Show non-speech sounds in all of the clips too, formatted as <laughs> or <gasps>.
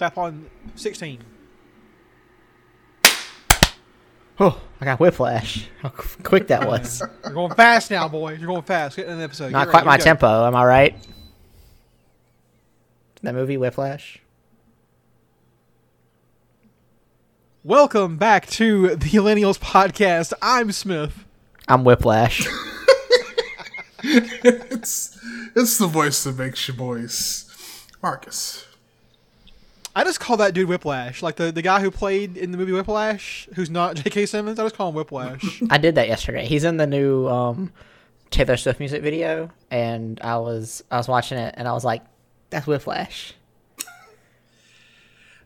Clap on 16. Oh, I got whiplash. How quick that was. You're going fast now, boys. You're going fast. Get in the episode. Not Get quite ready. my Here we go. tempo, am I right? That movie, Whiplash? Welcome back to the Millennials podcast. I'm Smith. I'm Whiplash. <laughs> It's it's the voice that makes you voice. Marcus. I just call that dude Whiplash. Like the, the guy who played in the movie Whiplash, who's not <laughs> J.K. Simmons. I just call him Whiplash. <laughs> I did that yesterday. He's in the new um, Taylor Swift music video, and I was I was watching it, and I was like, "That's Whiplash."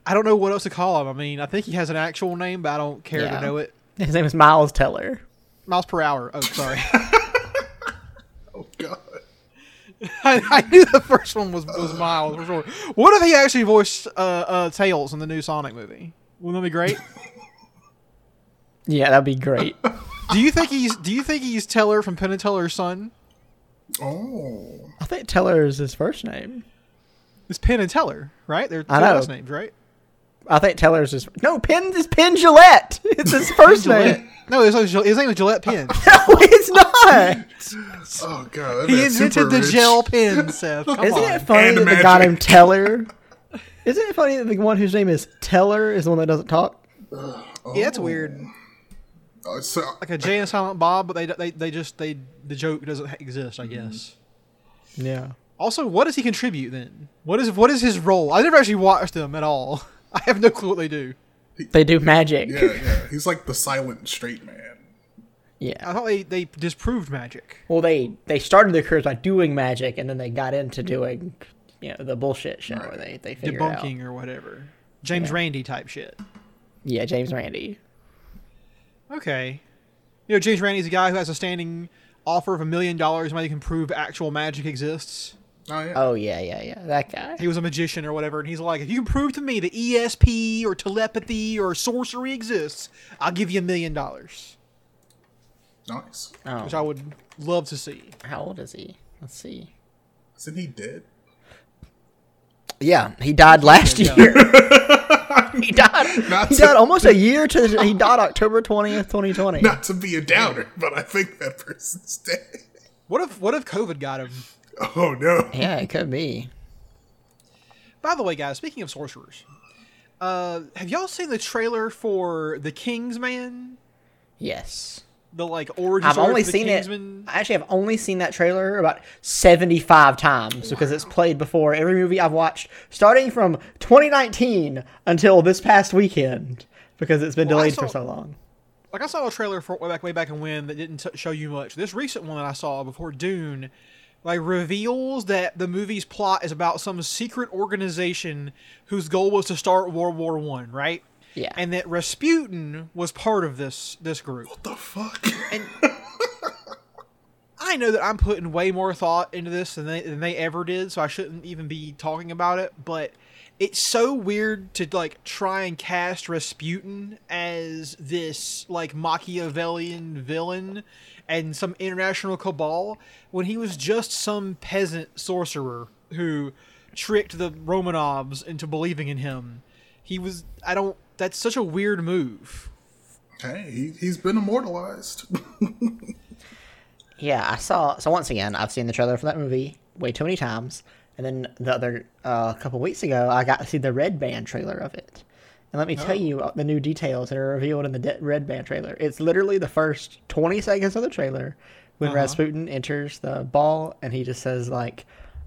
I don't know what else to call him. I mean, I think he has an actual name, but I don't care Yeah. to know it. His name is Miles Teller. Miles per hour. Oh, sorry. <laughs> God. <laughs> I, I knew the first one was, was Miles for sure. What if he actually voiced uh, uh, Tails in the new Sonic movie? Wouldn't that be great? <laughs> Yeah, that'd be great. do you think he's Do you think he's Teller from Penn and Teller's son? Oh. I think Teller is his first name. It's Penn and Teller, right? They're I their know. last names, right? I think Teller's his no. Penn is Penn Jillette. <laughs> It's his first name. No, his, name is his name is Jillette Penn. <laughs> No, it's not. <laughs> Oh God. he invented the gel pen, Seth. Come Isn't on. it funny And that the guy magic. named Teller? Isn't it funny that the one whose name is Teller is the one that doesn't talk? Yeah, that's weird. Oh, uh, so, Like a Jay and Silent Bob, but they they they just they the joke doesn't exist, I mm-hmm. guess. Yeah. Also, what does he contribute then? What is what is his role? I never actually watched them at all. <laughs> I have no clue what they do. They do magic. yeah, yeah. He's like the silent straight man. Yeah. I thought they they disproved magic. Well, they they started their careers by doing magic, and then they got into hmm. doing, you know, the bullshit shit where they they figured out. debunking or whatever. James Randi type shit. Yeah, James Randi. Okay. You know, James Randi's a guy who has a standing offer of a million dollars when he can prove actual magic exists. Oh yeah. Oh yeah, yeah, yeah. That guy. He was a magician or whatever, and he's like, if you can prove to me that ESP or telepathy or sorcery exists, I'll give you a million dollars. Nice. Oh, Which I would love to see. how old is he? Let's see. Isn't he dead? Yeah, he died last Yeah. year. <laughs> he died. <laughs> Not he died almost a year to. The, he died October twentieth, twenty twenty. Not to be a downer, but I think that person's dead. What if what if COVID got him? <laughs> Oh no. Yeah, it could be. By the way, guys, speaking of sorcerers, uh, have y'all seen the trailer for The Kingsman? Yes. The like origin I've only for the seen Kingsman? it. I actually have only seen that trailer about seventy-five times because it's played before every movie I've watched, starting from 2019 until this past weekend because it's been Well, I delayed for so long. like I saw a trailer for way back way back in when that didn't t- show you much. This recent one that I saw before Dune, like reveals that the movie's plot is about some secret organization whose goal was to start World War One, right? Yeah. And that Rasputin was part of this this group. What the fuck? And I know that I'm putting way more thought into this than they, than they ever did, so I shouldn't even be talking about it. But it's so weird to like try and cast Rasputin as this like Machiavellian villain and some international cabal when he was just some peasant sorcerer who tricked the Romanovs into believing in him. He was I don't that's such a weird move. hey, he, he's been immortalized. <laughs> Yeah, I saw. So once again, I've seen the trailer for that movie way too many times. And then the other uh, couple weeks ago, I got to see the Red Band trailer of it, And let me tell you uh, the new details that are revealed in the De- Red Band trailer. It's literally the first 20 seconds of the trailer when Rasputin enters the ball and he just says, like,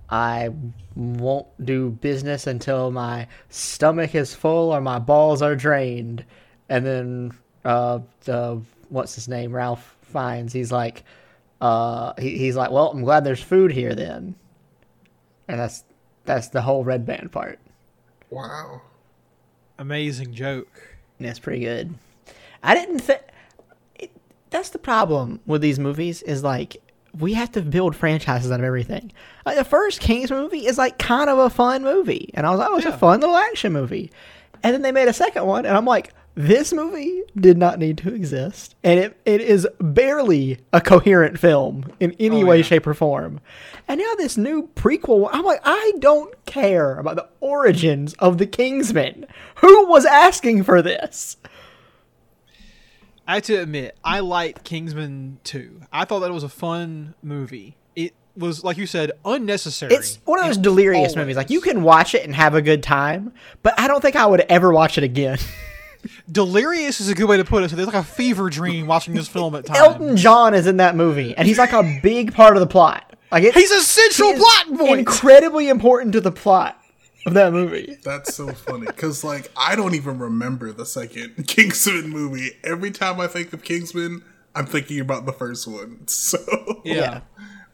I won't do business until my stomach is full or my balls are drained. And then, uh, the, what's his name? Ralph Fiennes. He's like, uh, he, he's like, well, I'm glad there's food here then. And that's, that's the whole Red Band part. Wow. Amazing joke. That's pretty good. I didn't think. That's the problem with these movies is like we have to build franchises out of everything. Like the first Kingsman movie is like kind of a fun movie, and I was like, oh, it's Yeah. a fun little action movie. And then they made a second one, and I'm like, this movie did not need to exist, and it, it is barely a coherent film in any Oh, way, yeah. shape, or form. And now this new prequel, I'm like, I don't care about the origins of the Kingsmen. Who was asking for this? I have to admit, I liked Kingsman 2. I thought that was a fun movie. It was, like you said, unnecessary. It's one of those delirious all movies. Like you can watch it and have a good time, but I don't think I would ever watch it again. <laughs> Delirious is a good way to put it. So there's like a fever dream watching this film at times. Elton John is in that movie, and he's like a big part of the plot. Like it, He's a central he plot point. incredibly important to the plot of that movie. That's so funny because, like, I don't even remember the second <laughs> Kingsman movie. Every time I think of Kingsman, I'm thinking about the first one. <laughs> So, yeah.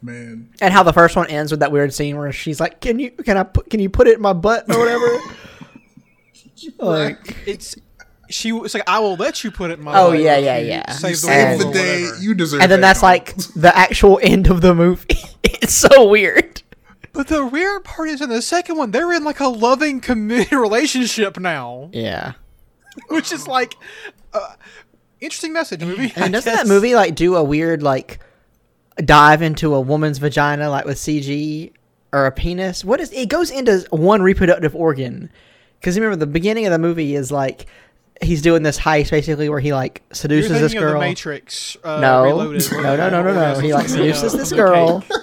man, And how the first one ends with that weird scene where she's like, "Can you can I put can you put it in my butt or whatever?" <laughs> like, It's she was like, I will let you put it in my. Oh, butt yeah, yeah, yeah. Save the And- the day you deserve. and then that that's like the actual end of the movie. <laughs> it's so weird. But the weird part is in the second one, they're in like a loving, committed <laughs> relationship now, Yeah. which is like, uh, interesting message movie. I And doesn't that movie like do a weird like dive into a woman's vagina like with CG or a penis? What is it goes into one reproductive organ? Because remember the beginning of the movie is like he's doing this heist basically where he like seduces this girl. the Matrix. Uh, no, Reloaded, <laughs> no, no, no, no, no. He like seduces <laughs> this girl. <laughs>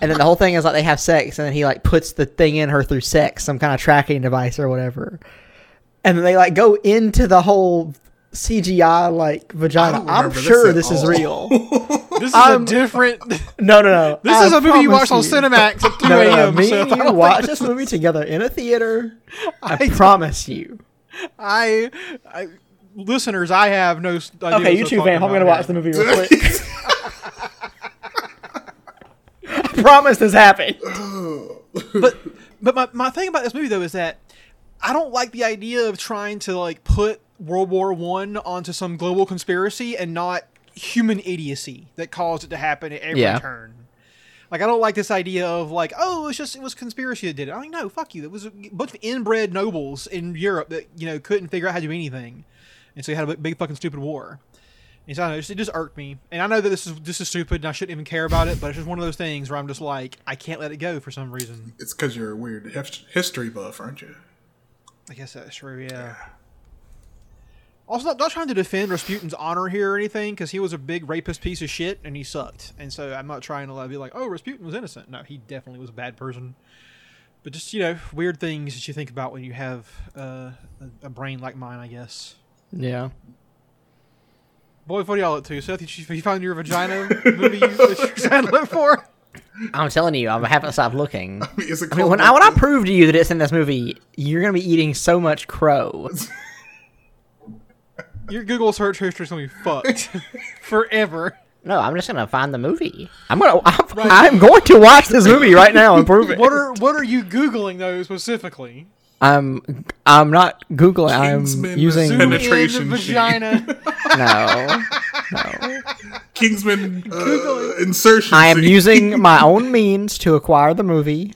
And then the whole thing is like they have sex, and then he like puts the thing in her through sex, some kind of tracking device or whatever. And then they like go into the whole CGI like vagina. I'm remember this sure this is real. This is I'm- a different. No, no, no. This I is a movie you promise watched on. Cinemax at 3 No, no, no. a.m. Me so and you watch this movie together in a theater. I, I- promise you. I, I, listeners, I have no. Okay, you fam. I'm gonna watch the movie real quick. <laughs> I promise this happened. but but my, my thing about this movie though is that I don't like the idea of trying to like put World War One onto some global conspiracy and not human idiocy that caused it to happen at every Yeah. turn. Like I don't like this idea of like, oh, it's just it was conspiracy that did it. I'm like, no, fuck you. It was a bunch of inbred nobles in Europe that you know couldn't figure out how to do anything, and so you had a big, fucking stupid war. And so I know, it just, it just irked me, and I know that this is this is stupid, and I shouldn't even care about it. But it's just one of those things where I'm just like, I can't let it go for some reason. it's because you're a weird history buff, aren't you? I guess that's true. Yeah. Also, not, not trying to defend Rasputin's honor here or anything, because he was a big rapist piece of shit and he sucked. And so I'm not trying to like, be like, oh, Rasputin was innocent. No, he definitely was a bad person. But just you know, weird things that you think about when you have uh, a, a brain like mine, I guess. Yeah. Boy, what are y'all up to? Seth, you, you found your vagina movie you, that you're look for? I'm telling you, I haven't stopped looking. <laughs> I mean, is I mean, when I when I prove to you that it's in this movie, you're gonna be eating so much crow. <laughs> Your Google search history is gonna be fucked <laughs> forever. No, I'm just gonna find the movie. I'm gonna. I'm, I'm going to watch this movie right now and prove it. What are what are you googling though specifically? I'm. I'm not googling. I'm using. Penetration in vagina. No, no. Kingsman uh, insertion. I am scene. using <laughs> my own means to acquire the movie.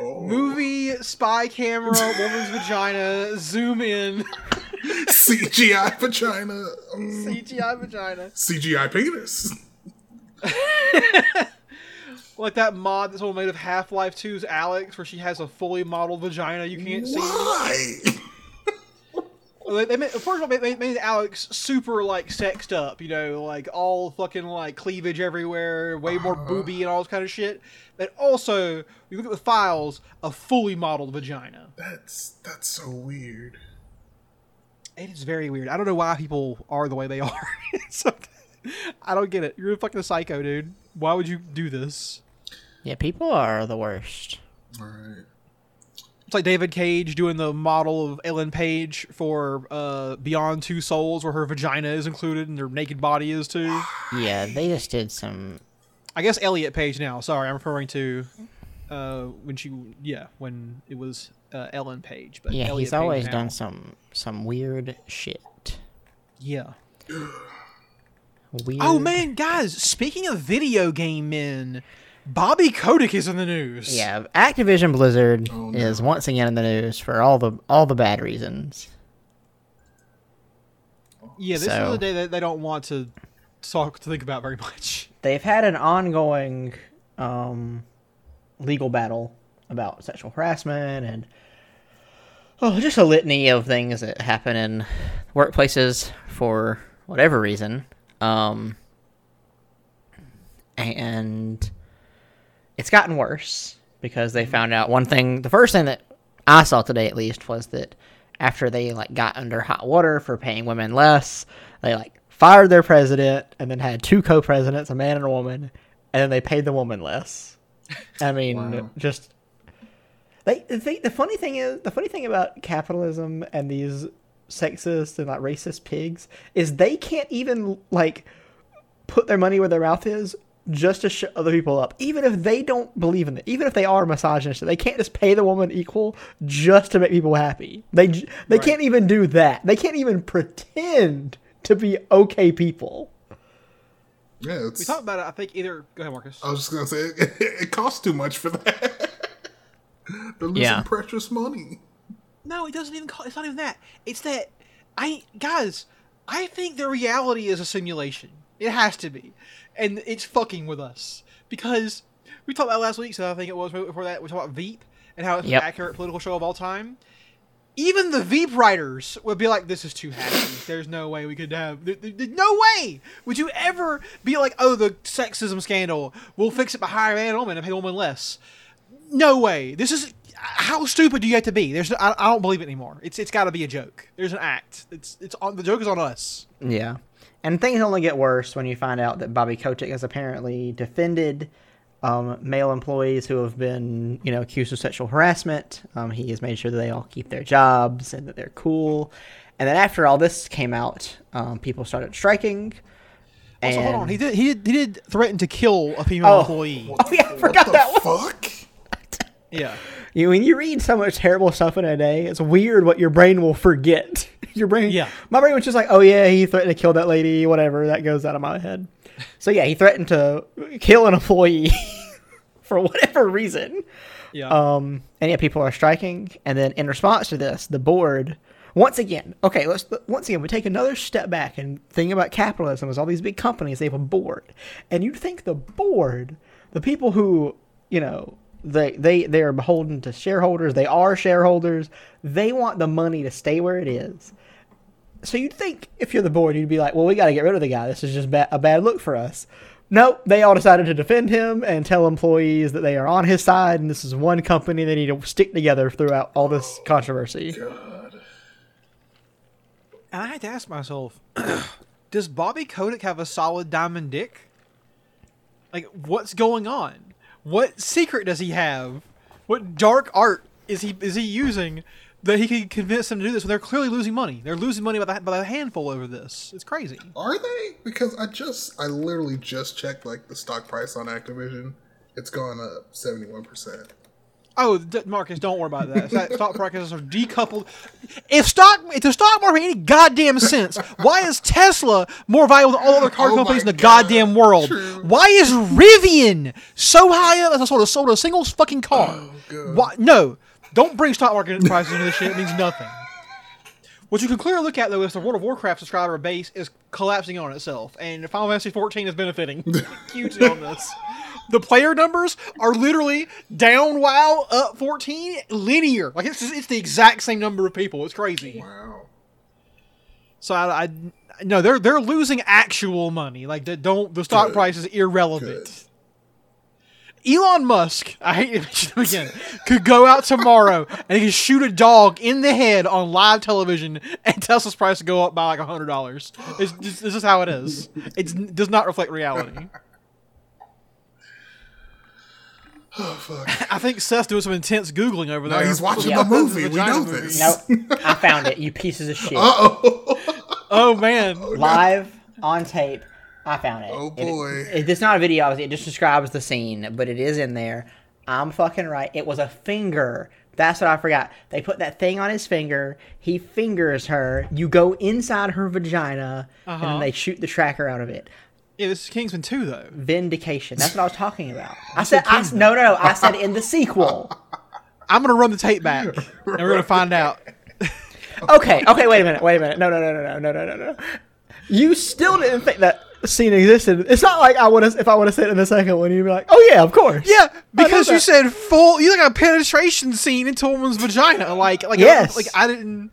Movie spy camera, woman's vagina, zoom in, CGI vagina, um, CGI vagina. CGI penis. <laughs> Like that mod that's all made of Half Life 2's Alyx, where she has a fully modeled vagina you can't see. Why? They, made, first of all, they made Alyx super like sexed up, you know, like all fucking like cleavage everywhere, way more booby and all this kind of shit. But also, you look at the files, a fully modeled vagina. That's that's so weird. It is very weird. I don't know why people are the way they <laughs> are. I don't get it. You're a fucking psycho, dude. Why would you do this? Yeah, people are the worst. All right. It's like David Cage doing the model of Ellen Page for uh, Beyond Two Souls, where her vagina is included and her naked body is too. Yeah, they just did some. I guess Elliot Page now. Sorry, I'm referring to uh, when she, yeah, when it was uh, Ellen Page. But Yeah, Elliot he's Page always now. done some some weird shit. Yeah. Weird. Oh man, guys! Speaking of video game men, Bobby Kotick is in the news. Yeah, Activision Blizzard Oh, no. is once again in the news for all the all the bad reasons. yeah. This So- is a day that they don't want to talk to think about very much. <laughs> They've had an ongoing um, legal battle about sexual harassment and oh, just a litany of things that happen in workplaces for whatever reason. Um, and it's gotten worse because they found out one thing. The first thing that I saw today, at least, was that after they like got under hot water for paying women less, they like fired their president and then had two co-presidents, a man and a woman, and then they paid the woman less. I mean, Wow. just they the, the funny thing is the funny thing about capitalism and these sexist and like racist pigs is they can't even like put their money where their mouth is just to shut other people up even if they don't believe in it even if they are misogynist they can't just pay the woman equal just to make people happy they j- they can't even do that they can't even pretend to be okay people Yeah, We talked about it. I think either. Go ahead, Marcus. I was just gonna say it, <laughs> it costs too much for that. <laughs> <laughs> They're losing Yeah. precious money. No, it doesn't even. Call, it's not even that. It's that I guys. I think the reality is a simulation. It has to be, and it's fucking with us because we talked about last week. So I think it was before that we talked about Veep and how it's Yep. an accurate political show of all time. Even the Veep writers would be like, "This is too happy. There's no way we could have. There, there- there- no way would you ever be like, oh, the sexism scandal. We'll fix it by hiring a man and woman and pay a woman less. No way. This is how stupid do you have to be? There's I, I don't believe it anymore. It's it's got to be a joke. There's an act. It's it's on the joke is on us. Yeah. And things only get worse when you find out that Bobby Kotick has apparently defended um, male employees who have been, you know, accused of sexual harassment. Um, he has made sure that they all keep their jobs and that they're cool. And then after all this came out, um, people started striking. Also, hold on. He did he did, he did threaten to kill a female Oh. employee. <laughs> Oh yeah, I forgot what the that one. Yeah. <laughs> You when you read so much terrible stuff in a day, it's weird what your brain will forget. <laughs> Your brain, Yeah. My brain was just like, oh yeah, he threatened to kill that lady, whatever. That goes out of my head. So yeah, he threatened to kill an employee <laughs> for whatever reason. Yeah. Um, and yeah, people are striking. And then in response to this, the board, once again, okay, let's once again we take another step back and think about capitalism as all these big companies they have a board, and you'd think the board, the people who you know they they they are beholden to shareholders, they are shareholders, they want the money to stay where it is. So you'd think if you're the board, you'd be like, well, we got to get rid of the guy. This is just ba- a bad look for us. Nope, they all decided to defend him and tell employees that they are on his side, and this is one company they need to stick together throughout all this oh, controversy. And I had to ask myself, <clears throat> does Bobby Kotick have a solid diamond dick? Like, what's going on? What secret does he have? What dark art is he is he using that he can convince them to do this when they're clearly losing money? They're losing money by the, by the handful over this. It's crazy. Are they? Because I just, I literally just checked like the stock price on Activision. It's gone up seventy one percent. Oh, D- Marcus, don't worry about that. That stock prices are decoupled. If stock, if the stock market made any goddamn sense, why is Tesla more valuable than all other car Oh companies in the God, goddamn world? true. Why is Rivian so high up as I sold a, sold a single fucking car? Oh, why? No, don't bring stock market prices into this shit. It means nothing. What you can clearly look at though is the World of Warcraft subscriber base is collapsing on itself, and Final Fantasy 14 is benefiting hugely on this. The player numbers are literally down WoW, up 14, linear. Like it's it's the exact same number of people. It's crazy. Wow. So I, I no, they're they're losing actual money. Like they don't the stock Good. price is irrelevant. Good. Elon Musk, <laughs> I hate to mention him again, could go out tomorrow <laughs> and he could shoot a dog in the head on live television and Tesla's price to go up by like hundred dollars. It's just, this is how it is. It's, it does not reflect reality. Oh fuck. <laughs> I think Seth's doing some intense googling over No, there. he's watching Yeah. the movie. <laughs> We know movie. this. Nope, I <laughs> found it. You pieces of shit. Oh. Oh man, Live on tape. I found it. Oh, boy. It, it's not a video. obviously, It just describes the scene, but it is in there. I'm fucking right. It was a finger. That's what I forgot. They put that thing on his finger. He fingers her. You go inside her vagina, and Uh-huh. then they shoot the tracker out of it. Yeah, this is Kingsman 2, though. Vindication. That's what I was talking about. <laughs> I said, I, no, no, no. I said in the <laughs> sequel. I'm going to run the tape back, <laughs> and we're going to find out. okay, okay, wait a minute, wait a minute. No, no, no, no, no, no, no, no. You still didn't think that scene existed. It's not like I would have if I would have said in the second one, you'd be like, "Oh yeah, of course." Yeah, because you said full. You like a penetration scene into a woman's vagina. Like, like yes, I, like I didn't.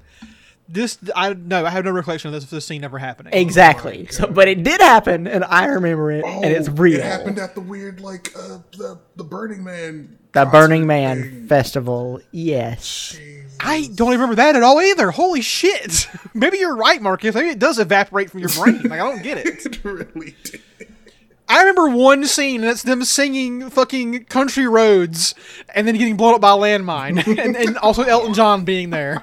This, I no, I have no recollection of this, this scene ever happening. Exactly. So, but it did happen, and I remember it, and it's Oh, real. It happened at the weird, like, uh, the the Burning Man. the Burning Man thing. festival. Yes. I don't remember that at all either. Holy shit! <laughs> Maybe you're right, Marcus. Maybe it does evaporate from your brain. Like I don't get it. <laughs> It really did. I remember one scene, and it's them singing fucking "Country Roads" and then getting blown up by a landmine, <laughs> and, and also Elton John being there.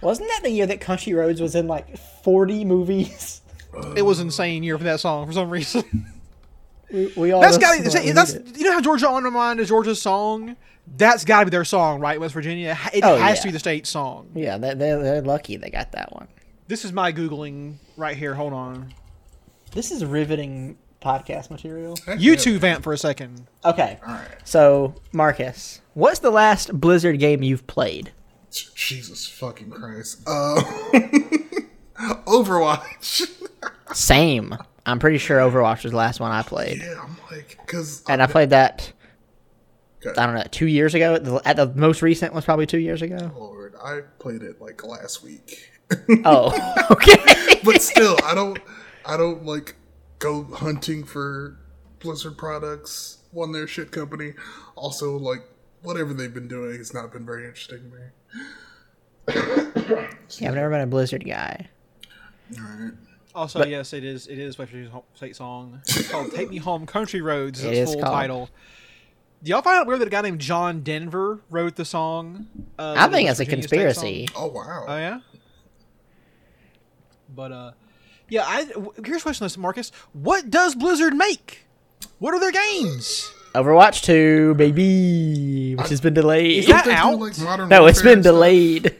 Wasn't that the year that Country Roads was in like 40 movies? <laughs> It was insane year for that song for some reason. <laughs> We, we all That's listened got to what we to that's needed. you know how Georgia on Mine is Georgia's song. That's got to be their song, right? West Virginia. It Oh, has yeah. to be the state song. Yeah, they, they're, they're lucky they got that one. This is my googling right here. Hold on. This is riveting podcast material. Heck You yeah. two vamp for a second. Okay. All right. So, Marcus, what's the last Blizzard game you've played? Jesus fucking Christ. Uh, <laughs> Overwatch. Same. I'm pretty sure Overwatch was the last one I played. yeah, I'm like, because And I played that, I don't know, two years ago. The- At the most recent was probably two years ago. Lord, I played it like last week. Oh, <laughs> okay. but still, I don't, I don't like go hunting for Blizzard products. One, their shit company. Also, like whatever they've been doing has not been very interesting to me. Yeah, I've never been a Blizzard guy. All right. Also, yes, it is. It is West Virginia's ho- state song. It's called "Take Me Home, Country Roads." Is It its is full called. title. Do y'all find out weird that a guy named John Denver wrote the song? Uh, I the think it's a conspiracy. Oh wow. Oh yeah. But uh, yeah. I w- here's a question, listen, Marcus. What does Blizzard make? What are their games? Overwatch 2, baby, which has been delayed. Is that Don't they do, out? like, no, it's Warfare been and stuff? delayed.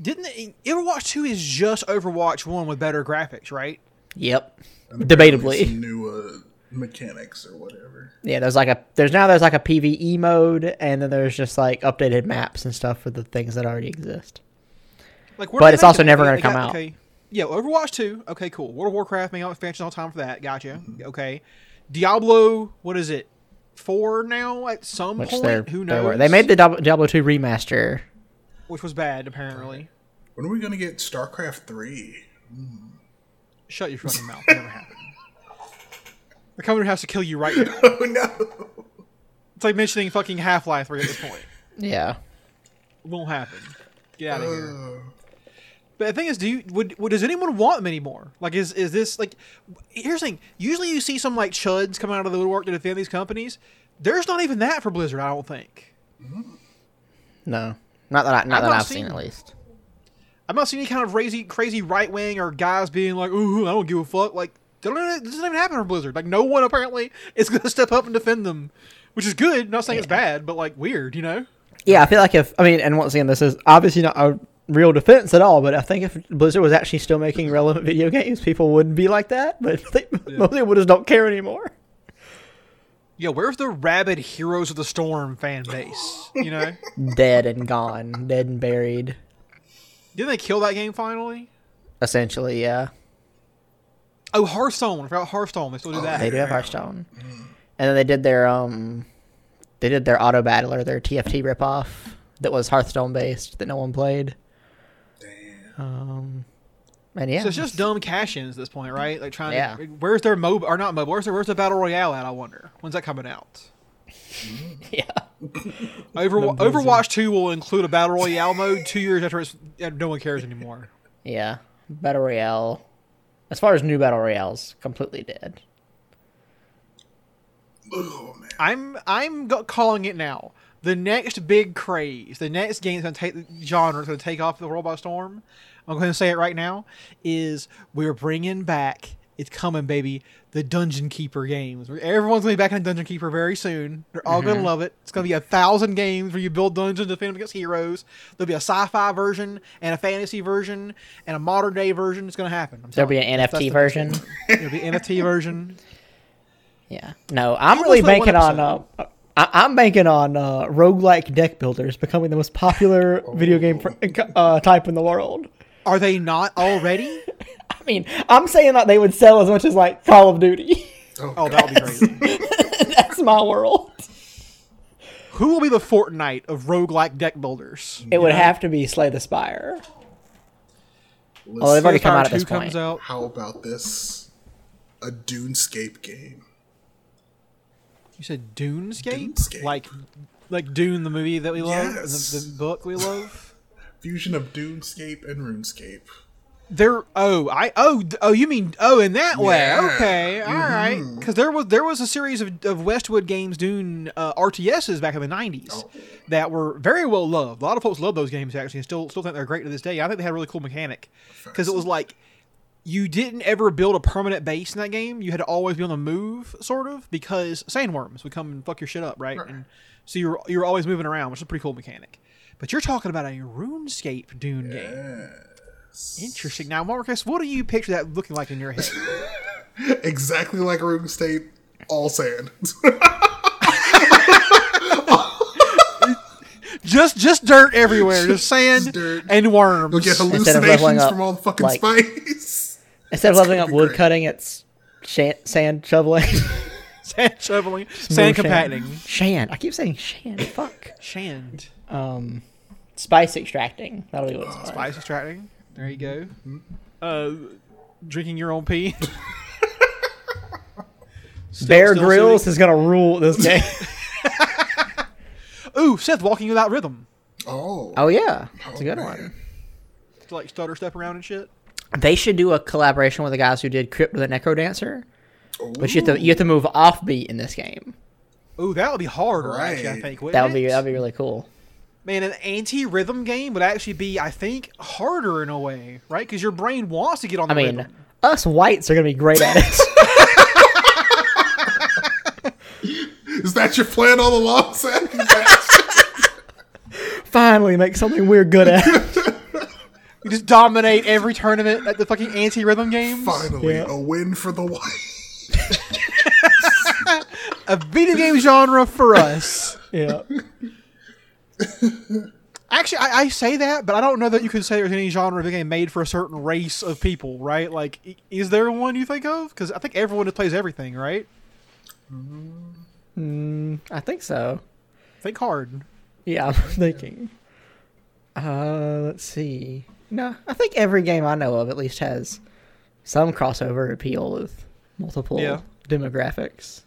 Didn't they, Overwatch Two is just Overwatch One with better graphics, right? Yep. And Debatably. some new uh, mechanics or whatever. Yeah, there's like a there's now there's like a PVE mode, and then there's just like updated maps and stuff for the things that already exist. Like, But it's also never gonna come got- out. Okay. Yeah, Overwatch 2. Okay, cool. World of Warcraft, making out expansions all time for that. Gotcha. Mm-hmm. Okay. Diablo, what is it? Four now at some Which point? Who knows? were. They made the Diablo Diablo 2 remaster. Which was bad, apparently. When are we gonna get StarCraft three? Mm. Shut your fucking mouth. Never happened. The company has to kill you right now. <laughs> Oh no. It's like mentioning fucking Half Life 3 at this point. Yeah. It won't happen. Get out of here. Oh. But the thing is, do you would, would does anyone want them anymore? Like, is is this like? Here's the thing. Usually, you see some like chuds come out of the woodwork to defend these companies. There's not even that for Blizzard. I don't think. No. Not that I, not I've that not I've seen, seen- at least. I'm not seeing any kind of crazy, crazy right wing or guys being like, "Ooh, I don't give a fuck." Like, they don't, it doesn't even happen for Blizzard. Like, no one apparently <laughs> is going to step up and defend them, which is good. Not saying it's bad, but like weird, you know. Yeah, I feel like if I mean, and once again, this is obviously not a real defense at all, but I think if Blizzard was actually still making relevant video games, people wouldn't be like that. <laughs> But I think most people just don't care anymore. Yeah, where's the rabid Heroes of the Storm fan base? You know, <laughs> Dead and gone, dead and buried. didn't they kill that game finally? Essentially, yeah. Oh, Hearthstone. I forgot Hearthstone. They still do that. They do have Hearthstone, and then they did their um, they did their auto battler, their TFT ripoff that was Hearthstone based that no one played. Um, And yeah, So it's just dumb cash-ins at this point, right? Like trying Yeah. to. Where's their mobile or not mobile? Where's their, where's the battle royale at? I wonder. When's that coming out? <laughs> yeah. <laughs> Over, No Overwatch Two will include a battle royale mode two years after it's, uh, no one cares anymore. Yeah, battle royale. As far as new battle royales, completely dead. Oh man. I'm I'm calling it now. The next big craze, the next game that's going to take the genre, that's going to take off the world by storm. I'm going to say it right now. Is we're bringing back. It's coming, baby. The Dungeon Keeper games. Everyone's going to be back in Dungeon Keeper very soon. They're all going to love it. It's going to be a thousand games where you build dungeons, and defend against heroes. There'll be a sci-fi version and a fantasy version and a modern day version. It's going to happen. I'm There'll be an That's- that's NFT the version. <laughs> There'll be an NFT version. <laughs> Yeah. No, I'm really banking on. Uh. I- I'm banking on uh, roguelike deck builders becoming the most popular <laughs> video game fr- uh, type in the world. Are they not already? <laughs> I mean, I'm saying that they would sell as much as like Call of Duty. <laughs> Oh, that would be crazy. That's my world. Who will be the Fortnite of roguelike deck builders? It would have to be Slay the Spire. Listen, Oh, they've already come out at 2 this comes point. out. how about this? A Dunescape game. You said Dunescape? Dunescape. Like like Dune the movie that we love? Yes. The, the book we love? <laughs> Fusion of Dunescape and RuneScape. There oh, I oh oh you mean oh in that way. Yeah. Okay. all right. Cuz there was there was a series of, of Westwood Games Dune uh, RTSs back in the 90s Oh. that were very well loved. A lot of folks love those games actually and still still think they're great to this day. I think they had a really cool mechanic cuz it was like you didn't ever build a permanent base in that game. You had to always be on the move, sort of, because sandworms would come and fuck your shit up, right? And so you're you're always moving around, which is a pretty cool mechanic. But you're talking about a RuneScape Dune game. Interesting. Now, Marcus, what do you picture that looking like in your head? <laughs> Exactly like RuneScape, all sand. <laughs> just just dirt everywhere, just sand dirt. and worms. You'll get Instead of leveling hallucinations from all the fucking like- spice. Instead of leveling up be wood great. cutting, it's shan- sand shoveling. <laughs> sand shoveling, sand compacting, Shan. I keep saying shan. Fuck. shand, Um, spice extracting. That'll be what it's <gasps> called. spice extracting. There you go. Uh, drinking your own pee. <laughs> Still- Bear still Grylls soothing. is gonna rule this <laughs> game. Ooh, Seth walking without rhythm. Oh, oh yeah, it's a good man. one. To like stutter step around and shit. They should do a collaboration with the guys who did Crypt the Necro Dancer. But you have to you have to move offbeat in this game. Ooh, that would be harder. Actually, I Right. think. That would be that'd be really cool. Man, an anti-rhythm game would actually be, I think, harder in a way, right? Because your brain wants to get on the I mean, rhythm. us whites are gonna be great at it. <laughs> is that your plan all along, Sam? <laughs> Finally, make something we're good at. <laughs> You just dominate every tournament at the fucking anti-rhythm games. Finally, Yeah. a win for the white. <laughs> A video game genre for us. yeah. <laughs> Actually, I, I say that, but I don't know that you can say there's any genre of video game made for a certain race of people, right? Like, is there one you think of? Because I think everyone plays everything, right? I think so. Think hard. Yeah, I'm <laughs> thinking. Uh, let's see. No, I think every game I know of at least has some crossover appeal with multiple Yeah. demographics.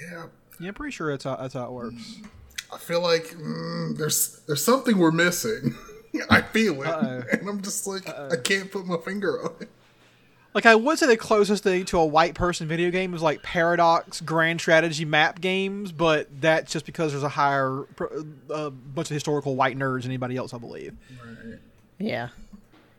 Yeah, Yeah, I'm pretty sure that's how, that's how it works. I feel like mm, there's there's something we're missing. <laughs> I feel it, Uh-oh. <laughs> and I'm just like I can't put my finger on it. Like, I would say the closest thing to a white person video game is like Paradox Grand Strategy map games, but that's just because there's a higher, pr- a bunch of historical white nerds than anybody else, I believe. Yeah.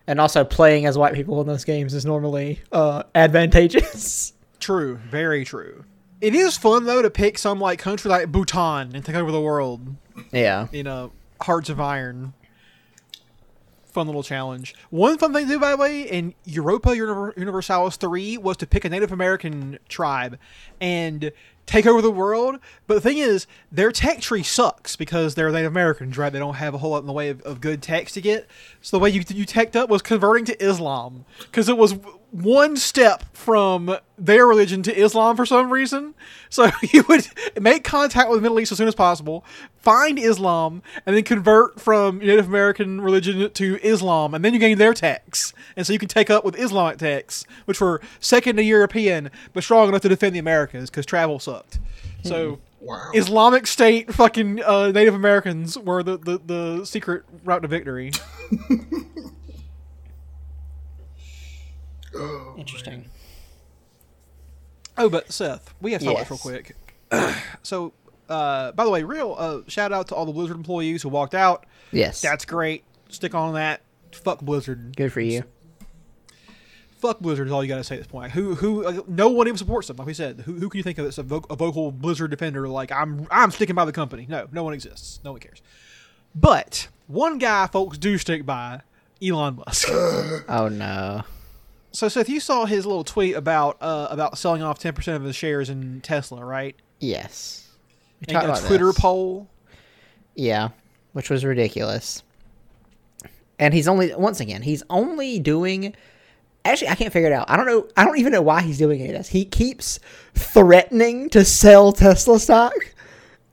And also playing as white people in those games is normally uh, advantageous. <laughs> True, very true. It is fun though to pick some like country like Bhutan and take over the world yeah. in a Hearts of Iron. Fun little challenge. One fun thing to do, by the way, in Europa Universalis 3 was to pick a Native American tribe and take over the world. But the thing is, their tech tree sucks because they're Native Americans, right? They don't have a whole lot in the way of, of good techs to get. So the way you, you teched up was converting to Islam because it was one step from their religion to Islam for some reason. So <laughs> he would make contact with the Middle East as soon as possible, find Islam, and then convert from Native American religion to Islam, and then you gain their texts. And so you can take up with Islamic texts, which were second to European, but strong enough to defend the Americas because travel sucked. So Wow. Islamic State fucking uh, Native Americans were the, the, the secret route to victory. <laughs> Interesting. Oh, but Seth, we have to talk Yes. real quick. <clears throat> so, uh, by the way, real uh, shout out to all the Blizzard employees who walked out. Yes. That's great. Stick on that. Fuck Blizzard. good for you. Fuck Blizzard is all you got to say at this point. Who who? Uh, no one even supports them. Like we said, who, who can you think of that's a, vo- a vocal Blizzard defender? Like I'm I'm sticking by the company. No, no one exists. No one cares. But one guy, folks, do stick by Elon Musk. <laughs> Oh no. So Seth, you saw his little tweet about uh, about selling off ten percent of his shares in Tesla, right? Yes. We And a Twitter this. poll. Yeah, which was ridiculous. And he's only once again, he's only doing Actually, I can't figure it out. I don't know. I don't even know why he's doing any of this. He keeps threatening to sell Tesla stock.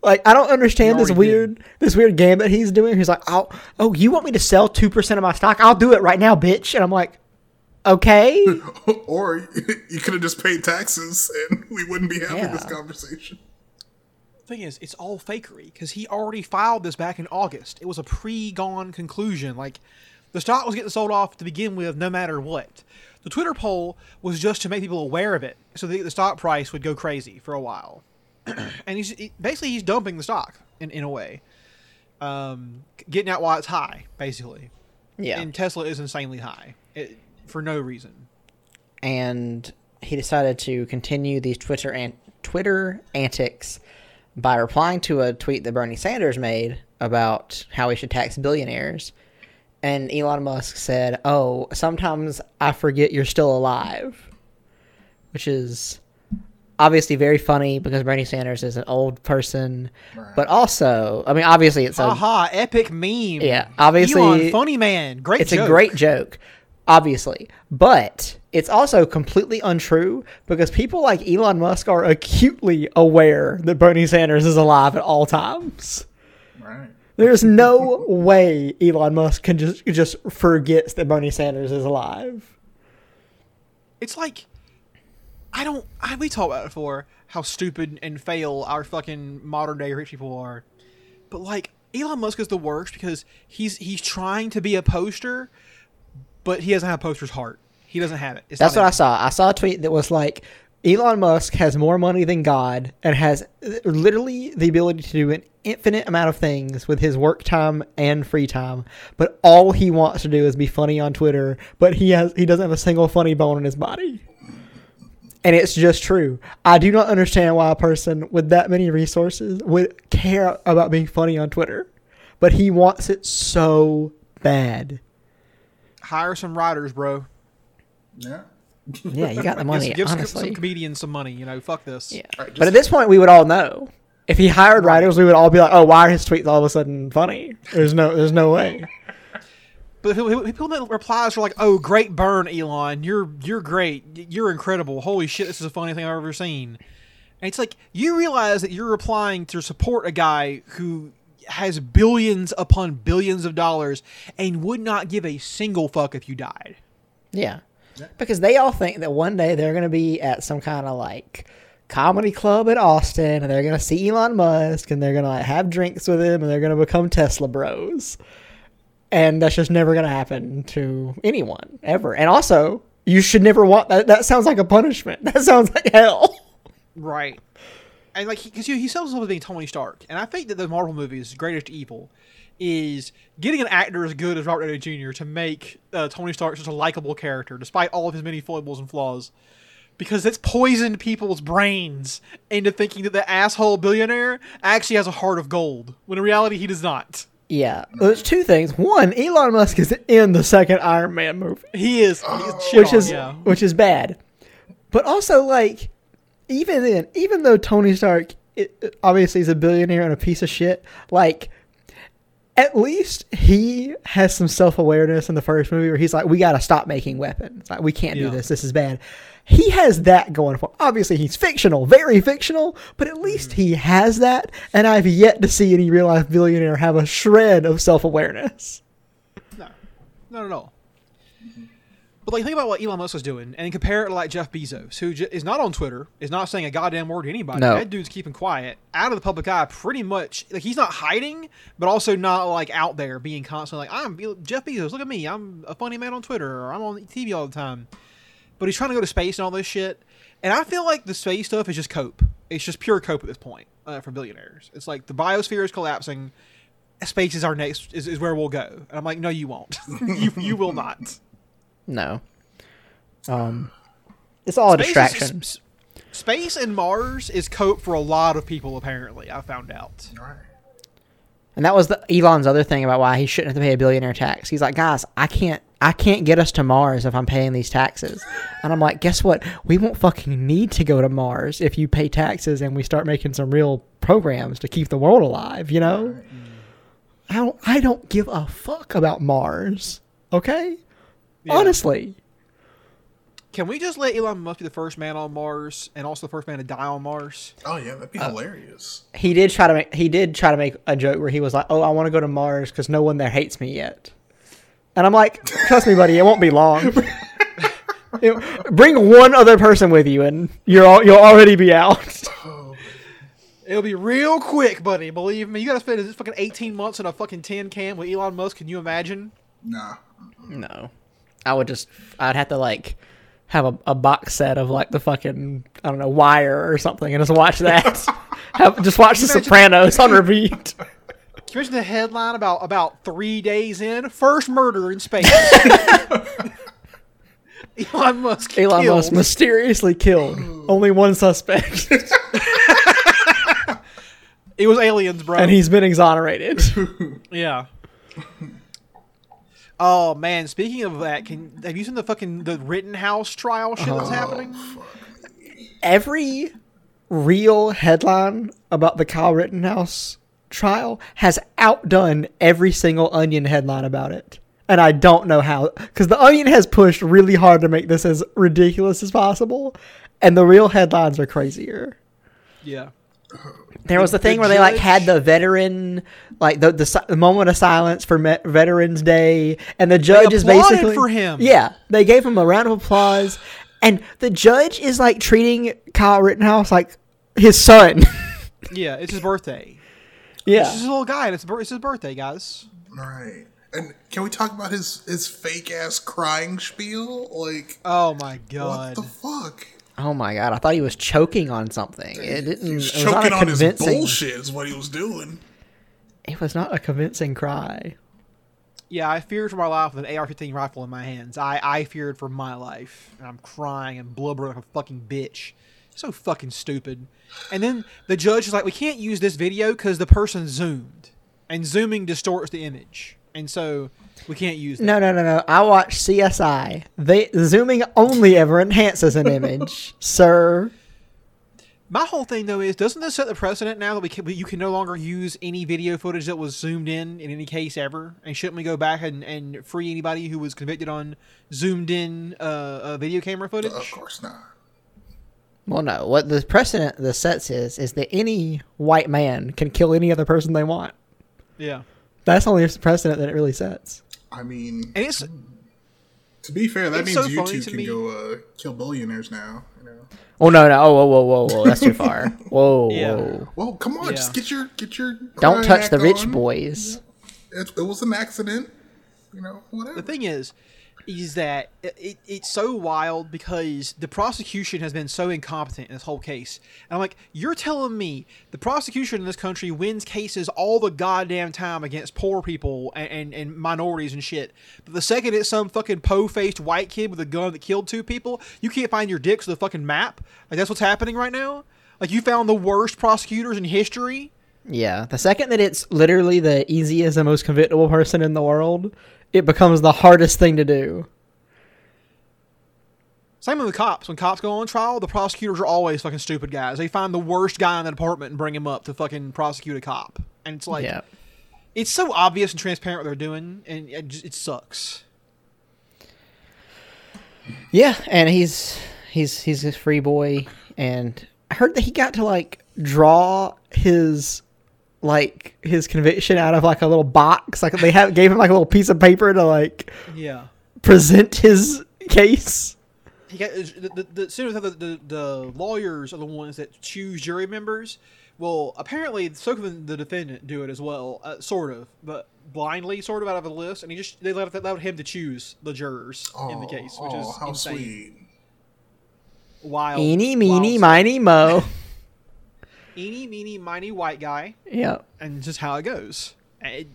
Like I don't understand this weird this weird game that he's doing. He's like, "Oh, oh, you want me to sell 2% of my stock? I'll do it right now, bitch." And I'm like, "Okay." <laughs> or you could have just paid taxes and we wouldn't be having this Yeah. conversation. thing is, it's all fakery because he already filed this back in August. It was a pre-gone conclusion. Like the stock was getting sold off to begin with, no matter what. The Twitter poll was just to make people aware of it, so that the stock price would go crazy for a while. <clears throat> and he's he, basically he's dumping the stock in, in a way, um, getting out while it's high, basically. Yeah. And Tesla is insanely high it, for no reason. and he decided to continue these Twitter and Twitter antics by replying to a tweet that Bernie Sanders made about how we should tax billionaires. And Elon Musk said, "Oh, sometimes I forget you're still alive," which is obviously very funny because Bernie Sanders is an old person, but also, I mean, obviously it's a Aha! Epic meme. Yeah, obviously- Elon, funny man. Great. it's a great joke, obviously, but it's also completely untrue because people like Elon Musk are acutely aware that Bernie Sanders is alive at all times. Right. There's no <laughs> way Elon Musk can just just forgets that Bernie Sanders is alive. it's like I don't. I, we talked about it before how stupid and fail our fucking modern day rich people are, but like Elon Musk is the worst because he's he's trying to be a poster, but he doesn't have poster's heart. He doesn't have it. It's That's what I saw. I saw a tweet that was like, Elon Musk has more money than God and has literally the ability to do an infinite amount of things with his work time and free time. But all he wants to do is be funny on Twitter. But he has he doesn't have a single funny bone in his body. And it's just true. I do not understand why a person with that many resources would care about being funny on Twitter. But he wants it so bad. Hire some writers, bro. Yeah. Yeah, you got the <laughs> money. give, give some, honestly. some comedians some money. You know, fuck this. Yeah. All right, but at this point, we would all know. If he hired writers, we would all be like, "Oh, why are his tweets all of a sudden funny?" There's no, there's no way. But people, people that replies are like, "Oh, great burn, Elon. You're you're great. You're incredible. Holy shit, this is the funniest thing I've ever seen." And it's like you realize that you're replying to support a guy who has billions upon billions of dollars and would not give a single fuck if you died. Yeah, because they all think that one day they're gonna be at some kind of like comedy club in Austin, and they're gonna see Elon Musk, and they're gonna like, have drinks with him, and they're gonna become Tesla Bros. And that's just never gonna happen to anyone ever. And also, you should never want that. That sounds like a punishment. <laughs> That sounds like hell. Right. And like, because he, he sells himself as being Tony Stark, and I think that the Marvel movies' greatest evil is getting an actor as good as Robert Downey Jr. to make uh, Tony Stark such a likable character, despite all of his many foibles and flaws. Because it's poisoned people's brains into thinking that the asshole billionaire actually has a heart of gold, when in reality he does not. Yeah, there's two things. One, Elon Musk is in the second Iron Man movie. He is, he's shit which on, is yeah. which is bad. But also, like, even then, even though Tony Stark it, obviously is a billionaire and a piece of shit, like, at least he has some self awareness in the first movie where he's like, we got to stop making weapons. Like, we can't Yeah. do this. This is bad. He has that going for. Obviously, he's fictional, very fictional, but at least mm-hmm. he has that. And I've yet to see any real life billionaire have a shred of self awareness. No, not at all. But like, think about what Elon Musk is doing, and compare it to like Jeff Bezos, who j- is not on Twitter, is not saying a goddamn word to anybody. No. That dude's keeping quiet, out of the public eye, pretty much. Like he's not hiding, but also not like out there being constantly like, "I'm Jeff Bezos. Look at me. I'm a funny man on Twitter, or I'm on TV all the time." But he's trying to go to space and all this shit, and I feel like the space stuff is just cope. It's just pure cope at this point uh, for billionaires. It's like the biosphere is collapsing. Space is our next is, is where we'll go. And I'm like, no, you won't. <laughs> you you will not. No. Um, it's all a Space is- distraction. s- space and Mars is cope for a lot of people. Apparently, I found out. All right. And that was the Elon's other thing about why he shouldn't have to pay a billionaire tax. He's like, guys, I can't, I can't get us to Mars if I'm paying these taxes. And I'm like, guess what? We won't fucking need to go to Mars if you pay taxes and we start making some real programs to keep the world alive. You know, I don't, I don't give a fuck about Mars. Okay, Yeah. honestly, Can we just let Elon Musk be the first man on Mars and also the first man to die on Mars? Oh yeah, that'd be Uh, hilarious. he did try to make, he did try to make a joke where he was like, oh, I want to go to Mars because no one there hates me yet. And I'm like, trust me, buddy, it won't be long. <laughs> You know, bring one other person with you, and you're all, you'll already be out. <laughs> It'll be real quick, buddy. Believe me. You gotta spend this fucking 18 months in a fucking tin can with Elon Musk. Can you imagine? Nah. No, I would just, I'd have to like have a, a box set of like the fucking, I don't know, Wire or something, and just watch that. <laughs> have, just watch The Sopranos on repeat. Can <laughs> you imagine the headline about about three days in? First murder in space. <laughs> Elon Musk. Elon killed. Musk mysteriously killed only one suspect, It was aliens, bro. and he's been exonerated. Yeah. Oh man, speaking of that, can have you seen the fucking the Rittenhouse trial shit that's oh, happening? every real headline about the Kyle Rittenhouse trial has outdone every single Onion headline about it. And I don't know how, because the Onion has pushed really hard to make this as ridiculous as possible, and the real headlines are crazier. Yeah. There was the thing the where they like had the veteran, like the the, the moment of silence for Me- Veterans Day, and the judge is basically for him. Yeah, they gave him a round of applause, and the judge is like treating Kyle Rittenhouse like his son. <laughs> Yeah, it's his birthday. yeah, This is a little guy, and it's, it's his birthday, guys. All right. And can we talk about his his fake ass crying spiel? Like, Oh my god what the fuck? Oh my god, I thought he was choking on something. It didn't. He was it was not choking on his convincing. bullshit. Is what he was doing. It was not a convincing cry. Yeah, I feared for my life with an AR-15 rifle in my hands. I I feared for my life, and I'm crying and blubbering like a fucking bitch. So fucking stupid. And then the judge is like, "We can't use this video because the person zoomed, and zooming distorts the image, and so we can't use that." No, no, no, no. I watch CSI. They zooming only ever enhances an image, <laughs> sir. My whole thing though is, doesn't this set the precedent now that we can, you can no longer use any video footage that was zoomed in in any case ever? And shouldn't we go back and, and free anybody who was convicted on zoomed in uh, uh, video camera footage? Of course not. Well, no. What the precedent the sets is is that any white man can kill any other person they want. Yeah, That's only a precedent that it really sets. I mean, and it's to be fair, that means so you two can me- go uh, kill billionaires now. You know. Oh no, no. Oh, whoa, whoa, whoa, whoa. That's too <laughs> far. Whoa, Yeah. whoa. Well, come on, Yeah. just get your get your. Don't touch the rich on. boys. It, it was an accident. You know, whatever. the thing is is that it, it, it's so wild because the prosecution has been so incompetent in this whole case. And i'm like you're telling me the prosecution in this country wins cases all the goddamn time against poor people and, and, and minorities and shit. But the second it's some fucking po-faced white kid with a gun that killed two people you can't find your dicks with a fucking map? Like that's what's happening right now? Like you found the worst prosecutors in history? Yeah. The second that it's literally the easiest and most convictable person in the world, it becomes the hardest thing to do. Same with the cops. When cops go on trial, the prosecutors are always fucking stupid guys. They find the worst guy in the department and bring him up to fucking prosecute a cop. And it's like, yeah. it's so obvious and transparent what they're doing, and it, just, it sucks. Yeah, and he's he's he's a free boy, and I heard that he got to like draw his like his conviction out of like a little box. Like they have gave him like a little piece of paper to like Yeah. present his case. He got the the, the, the, the the lawyers are the ones that choose jury members. Well, apparently, Sokum and the defendant do it as well, uh, sort of, but blindly, sort of out of a list, and he just they let, allowed him to choose the jurors in the case, which oh, is how insane. sweet. Wild. Eeny, wild meeny, stuff. miny, mo. <laughs> Eeny, meeny, miny, white guy, yeah. and just how it goes. It-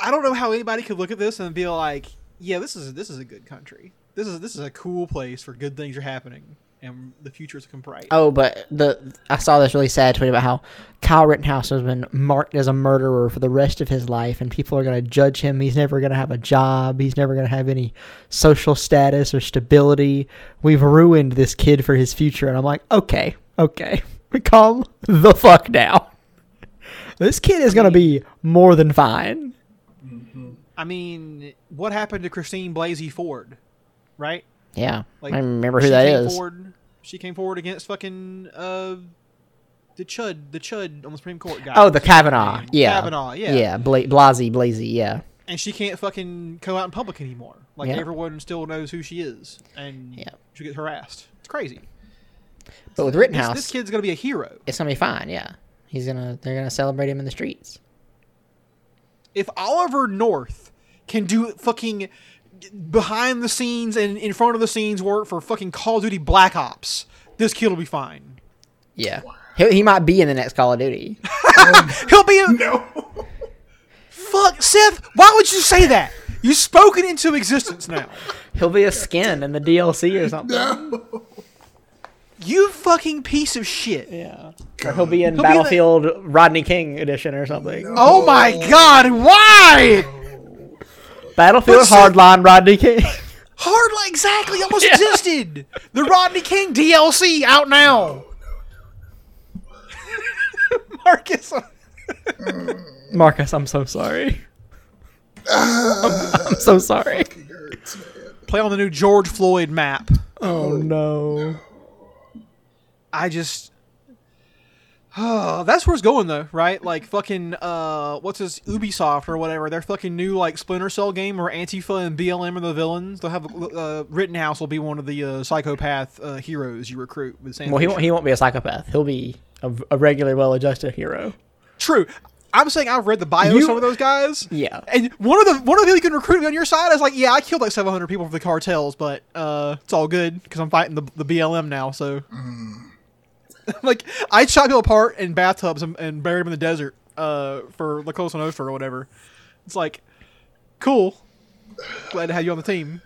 I don't know how anybody could look at this and be like, "Yeah, this is this is a good country. This is this is a cool place where good things are happening, and the future is looking bright." Oh, but the I saw this really sad tweet about how Kyle Rittenhouse has been marked as a murderer for the rest of his life, and people are going to judge him. He's never going to have a job. He's never going to have any social status or stability. We've ruined this kid for his future, and I'm like, okay, okay, calm the fuck down. This kid is going to be more than fine. I mean, what happened to Christine Blasey Ford? Right? Yeah, Like I remember who that came. Forward, she came forward against fucking uh, the chud, the chud on the Supreme Court guy. Oh, the Kavanaugh. Yeah, Kavanaugh. Yeah. yeah, Bla- Blasey, Blasey. Yeah, And she can't fucking go out in public anymore. Like Yeah. everyone still knows who she is, and Yeah. she gets harassed. It's crazy. But with Rittenhouse, this kid's gonna be a hero. it's gonna be fine. Yeah, he's gonna they're gonna celebrate him in the streets. If Oliver North can do fucking behind the scenes and in front of the scenes work for fucking Call of Duty Black Ops, this kid will be fine. Yeah, he, he might be in the next Call of Duty. <laughs> He'll be a No <laughs> Fuck, Seth. Why would you say that? You've spoken into existence now. He'll be a skin in the DLC or <laughs> something. You fucking piece of shit. Yeah, or he'll be in He'll be Battlefield Rodney King edition or something. Oh my god, why? Battlefield What's Hardline Rodney King. Hardline, exactly almost <laughs> existed. The Rodney King DLC out now. <laughs> Marcus. <laughs> Marcus, I'm so sorry. I'm, I'm so sorry. Play on the new George Floyd map. Oh no. I just Oh, <sighs> that's where it's going though, right? Like fucking uh what's this Ubisoft or whatever, their fucking new like Splinter Cell game where Antifa and BLM are the villains. They'll have uh Rittenhouse will be one of the uh, psychopath uh, heroes you recruit with Sam. Well, he won't. He won't be a psychopath. He'll be a, a regular, well-adjusted hero. True. I'm saying I've read the bios You- of some of those guys. Yeah. And one of the one of the people you can recruit on your side is like, yeah, I killed like 700 people for the cartels, but uh, it's all good because I'm fighting the, the BLM now. So, <laughs> like, I chop people apart in bathtubs and, and buried them in the desert uh, for La Cosa Nostra or whatever. It's like, cool. Glad to have you on the team.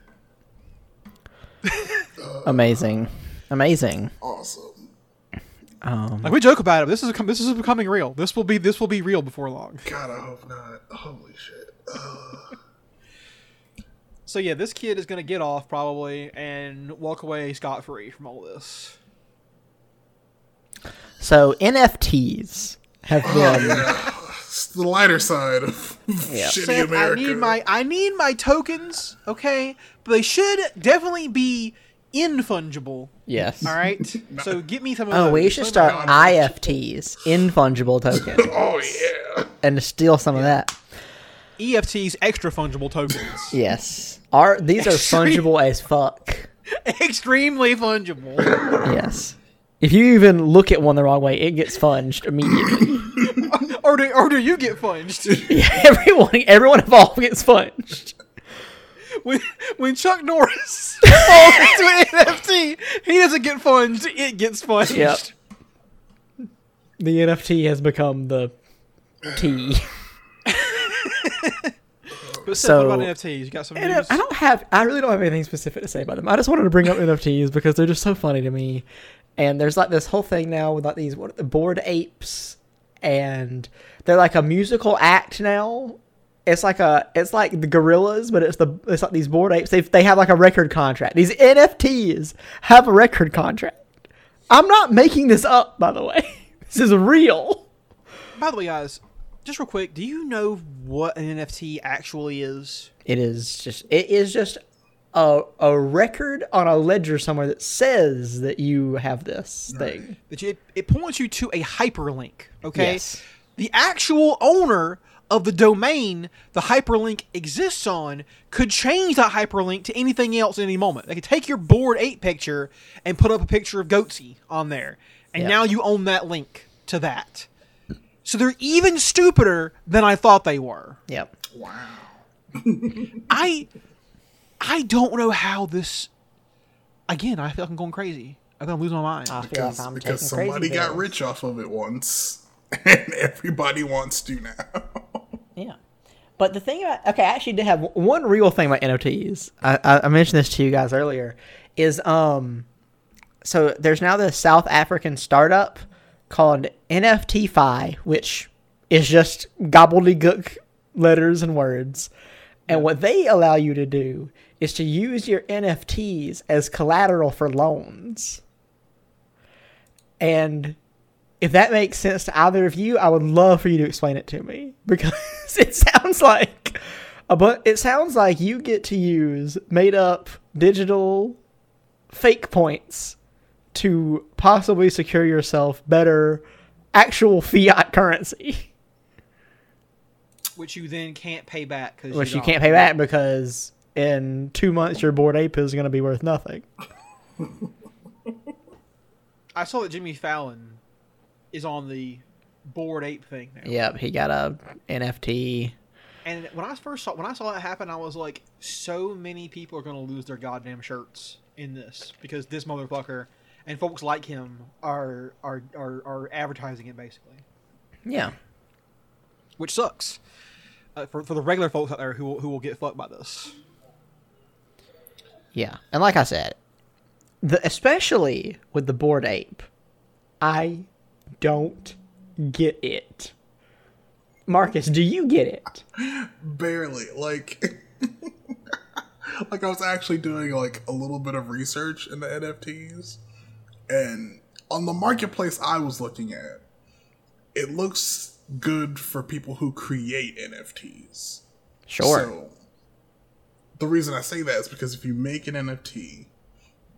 <laughs> Amazing. Amazing. Awesome. Um, Like we joke about it. But this is this is becoming real. This will be this will be real before long. God, I hope not. Holy shit. Ugh. So yeah, this kid is gonna get off probably and walk away scot free from all this. So NFTs have oh, been. It's the lighter side of <laughs> shitty Seth, America. I need my I need my tokens, okay? But they should definitely be infungible. Yes. All right. <laughs> so get me some of Oh, those. we should Some start of. IFTs, infungible tokens, <laughs> Oh yeah. and steal some of that. EFTs, extra fungible tokens. Yes. Are these are fungible as fuck. Extremely fungible. Yes. If you even look at one the wrong way, it gets funged immediately. <coughs> <laughs> or do or do you get funged? yeah, <laughs> everyone, everyone involved gets funged. when when Chuck Norris falls into an <laughs> NFT, he doesn't get funged. It gets funged. Yep. The NFT has become the T. But Seth, So- what about NFTs? You got some news? I don't have. I really don't have anything specific to say about them. I just wanted to bring up NFTs because they're just so funny to me. And there's like this whole thing now with like these what the Bored Apes, and they're like a musical act now. It's like a it's like the Gorillaz, but it's the it's like these Bored Apes. They they have like a record contract. These NFTs have a record contract. I'm not making this up, by the way. <laughs> This is real. By the way, guys, just real quick, do you know what an NFT actually is? It is just it is just a a record on a ledger somewhere that says that you have this thing. That it, it points you to a hyperlink. Okay, Yes. the actual owner of the domain the hyperlink exists on could change that hyperlink to anything else at any moment. They could take your board eight picture and put up a picture of Goatse on there, and Yeah. now you own that link to that. So they're even stupider than I thought they were. Yep. Wow. I I don't know how this. Again, I feel like I'm going crazy. I think I'm losing my mind. I feel because, like I'm because taking crazy somebody got pills. rich off of it once, <laughs> and everybody wants to now. <laughs> Yeah. But the thing about okay, I actually did have one real thing about NFTs. I, I, I mentioned this to you guys earlier. Is um, so there's now this South African startup called NFTFi, which is just gobbledygook letters and words. And what they allow you to do is to use your NFTs as collateral for loans. And if that makes sense to either of you, I would love for you to explain it to me. <laughs> Because it sounds like a but it sounds like you get to use made up digital fake points to possibly secure yourself better actual fiat <laughs> currency, which you then can't pay back because which you can't pay back because in two months your Bored Ape is going to be worth nothing. I saw that Jimmy Fallon is on the Bored Ape thing now. Yep, he got a NFT. And when I first saw when I saw that happen, I was like, so many people are gonna lose their goddamn shirts in this because this motherfucker and folks like him are are are, are advertising it basically, Yeah. which sucks uh, for for the regular folks out there who will, who will get fucked by this. Yeah, and like I said, the especially with the Bored Ape, I don't get it. Marcus, do you get it? <laughs> Barely. Like, <laughs> like I was actually doing like a little bit of research in the NFTs, and on the marketplace I was looking at, it looks good for people who create NFTs. Sure. So, the reason I say that is because if you make an NFT,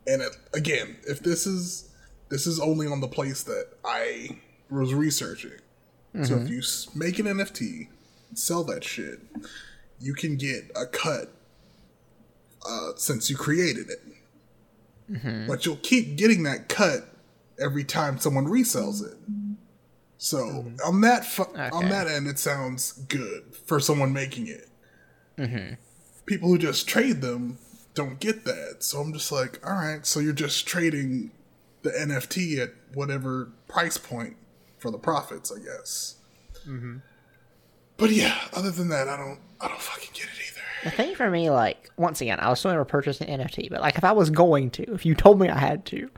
and it, again, if this is this is only on the place that I was researching. So if you make an NFT, sell that shit, you can get a cut uh, since you created it. But you'll keep getting that cut every time someone resells it. So mm-hmm. on that fu- on that end, it sounds good for someone making it. Mm-hmm. People who just trade them don't get that. So I'm just like, all right, so you're just trading the NFT at whatever price point for the profits, I guess. Mm-hmm. But yeah, other than that, I don't, I don't fucking get it either. The thing for me, like, once again, I was still never purchase an NFT, but like, if I was going to, if you told me I had to,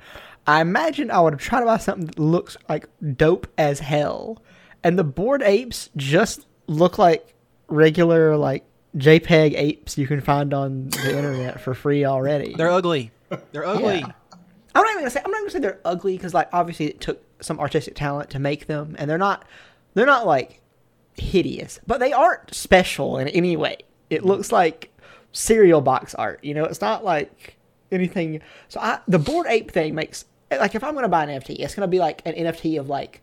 I imagine I would try to buy something that looks like dope as hell. And the Bored Apes just look like regular, like, JPEG apes you can find on the internet for free already. They're ugly. They're ugly. Yeah. I'm not even gonna say I'm not gonna say they're ugly because like obviously it took some artistic talent to make them, and they're not they're not like hideous, but they aren't special in any way. It mm-hmm. looks like cereal box art. You know, it's not like anything. So I the Bored Ape thing makes like if I'm gonna buy an NFT, it's gonna be like an NFT of like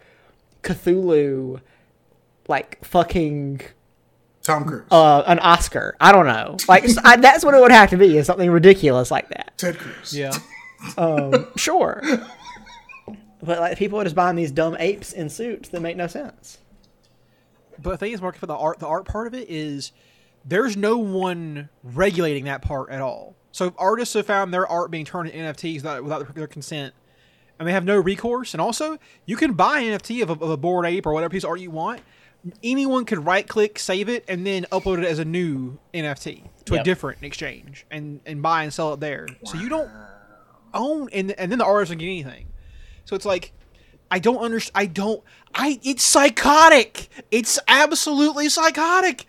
Cthulhu, like fucking Tom Cruise, uh, an Oscar. I don't know. Like s I that's what it would have to be. Is something ridiculous like that. Ted Cruz. Yeah. <laughs> Um, sure. But like people are just buying these dumb apes in suits that make no sense. But the thing is, Mark, for the art, the art part of it is there's no one regulating that part at all. So artists have found their art being turned into NFTs without, without their consent, and they have no recourse. And also, you can buy an NFT of a, of a Bored Ape or whatever piece of art you want. Anyone could right click, save it, and then upload it as a new NFT to a different exchange and and buy and sell it there. So you don't own and and then the artist doesn't get anything. So it's like I don't understand. I don't. I. It's psychotic. It's absolutely psychotic.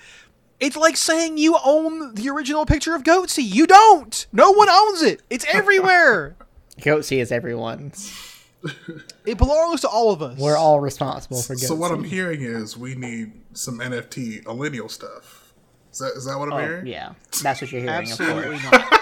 It's like saying you own the original picture of Goatse. You don't. No one owns it. It's <laughs> everywhere. Goatse is everyone's. <laughs> It belongs to all of us. We're all responsible for. So what I'm hearing is we need some NFT millennial stuff. Is that is that what I'm Oh, hearing? yeah, that's what you're hearing. Absolutely not.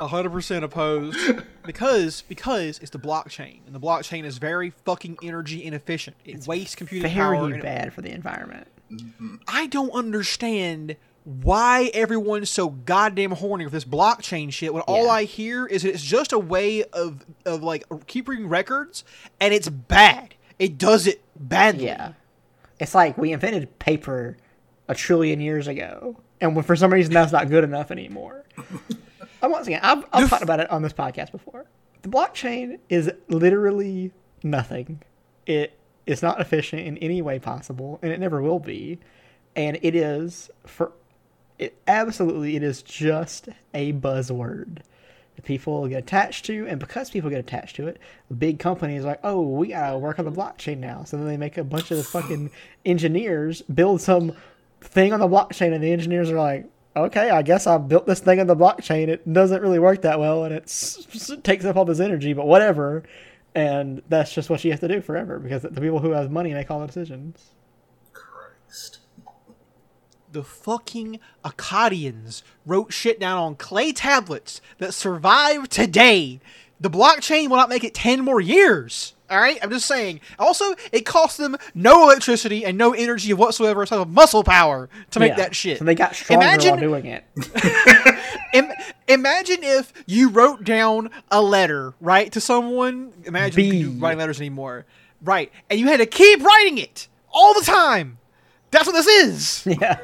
A hundred percent opposed because because it's the blockchain and the blockchain is very fucking energy inefficient. It wastes computing power. Very and it- bad for the environment. Mm-hmm. I don't understand why everyone's so goddamn horny with this blockchain shit when all I hear is it's just a way of of like keeping records and it's bad. It does it badly. Yeah, it's like we invented paper a trillion years ago, and when, for some reason that's not good enough anymore. <laughs> And once again, I've, I've talked about it on this podcast before. The blockchain is literally nothing. It is not efficient in any way possible, and it never will be. And it is for it absolutely it is just a buzzword that people get attached to, and because people get attached to it, big companies like, oh, we gotta work on the blockchain now. So then they make a bunch of fucking engineers build some thing on the blockchain, and the engineers are like, okay, I guess I built this thing on the blockchain. It doesn't really work that well, and it takes up all this energy, but whatever. And that's just what you have to do forever because the people who have money make all the decisions. Christ. The fucking Akkadians wrote shit down on clay tablets that survive today. The blockchain will not make it 10 more years. All right? I'm just saying. Also, it cost them no electricity and no energy whatsoever aside of muscle power to make Yeah. that shit. So they got stronger Imagine- while doing it. <laughs> Im- imagine if you wrote down a letter, right, to someone. Imagine you B. can't writing letters anymore. Right. And you had to keep writing it all the time. That's what this is. <laughs> Yeah.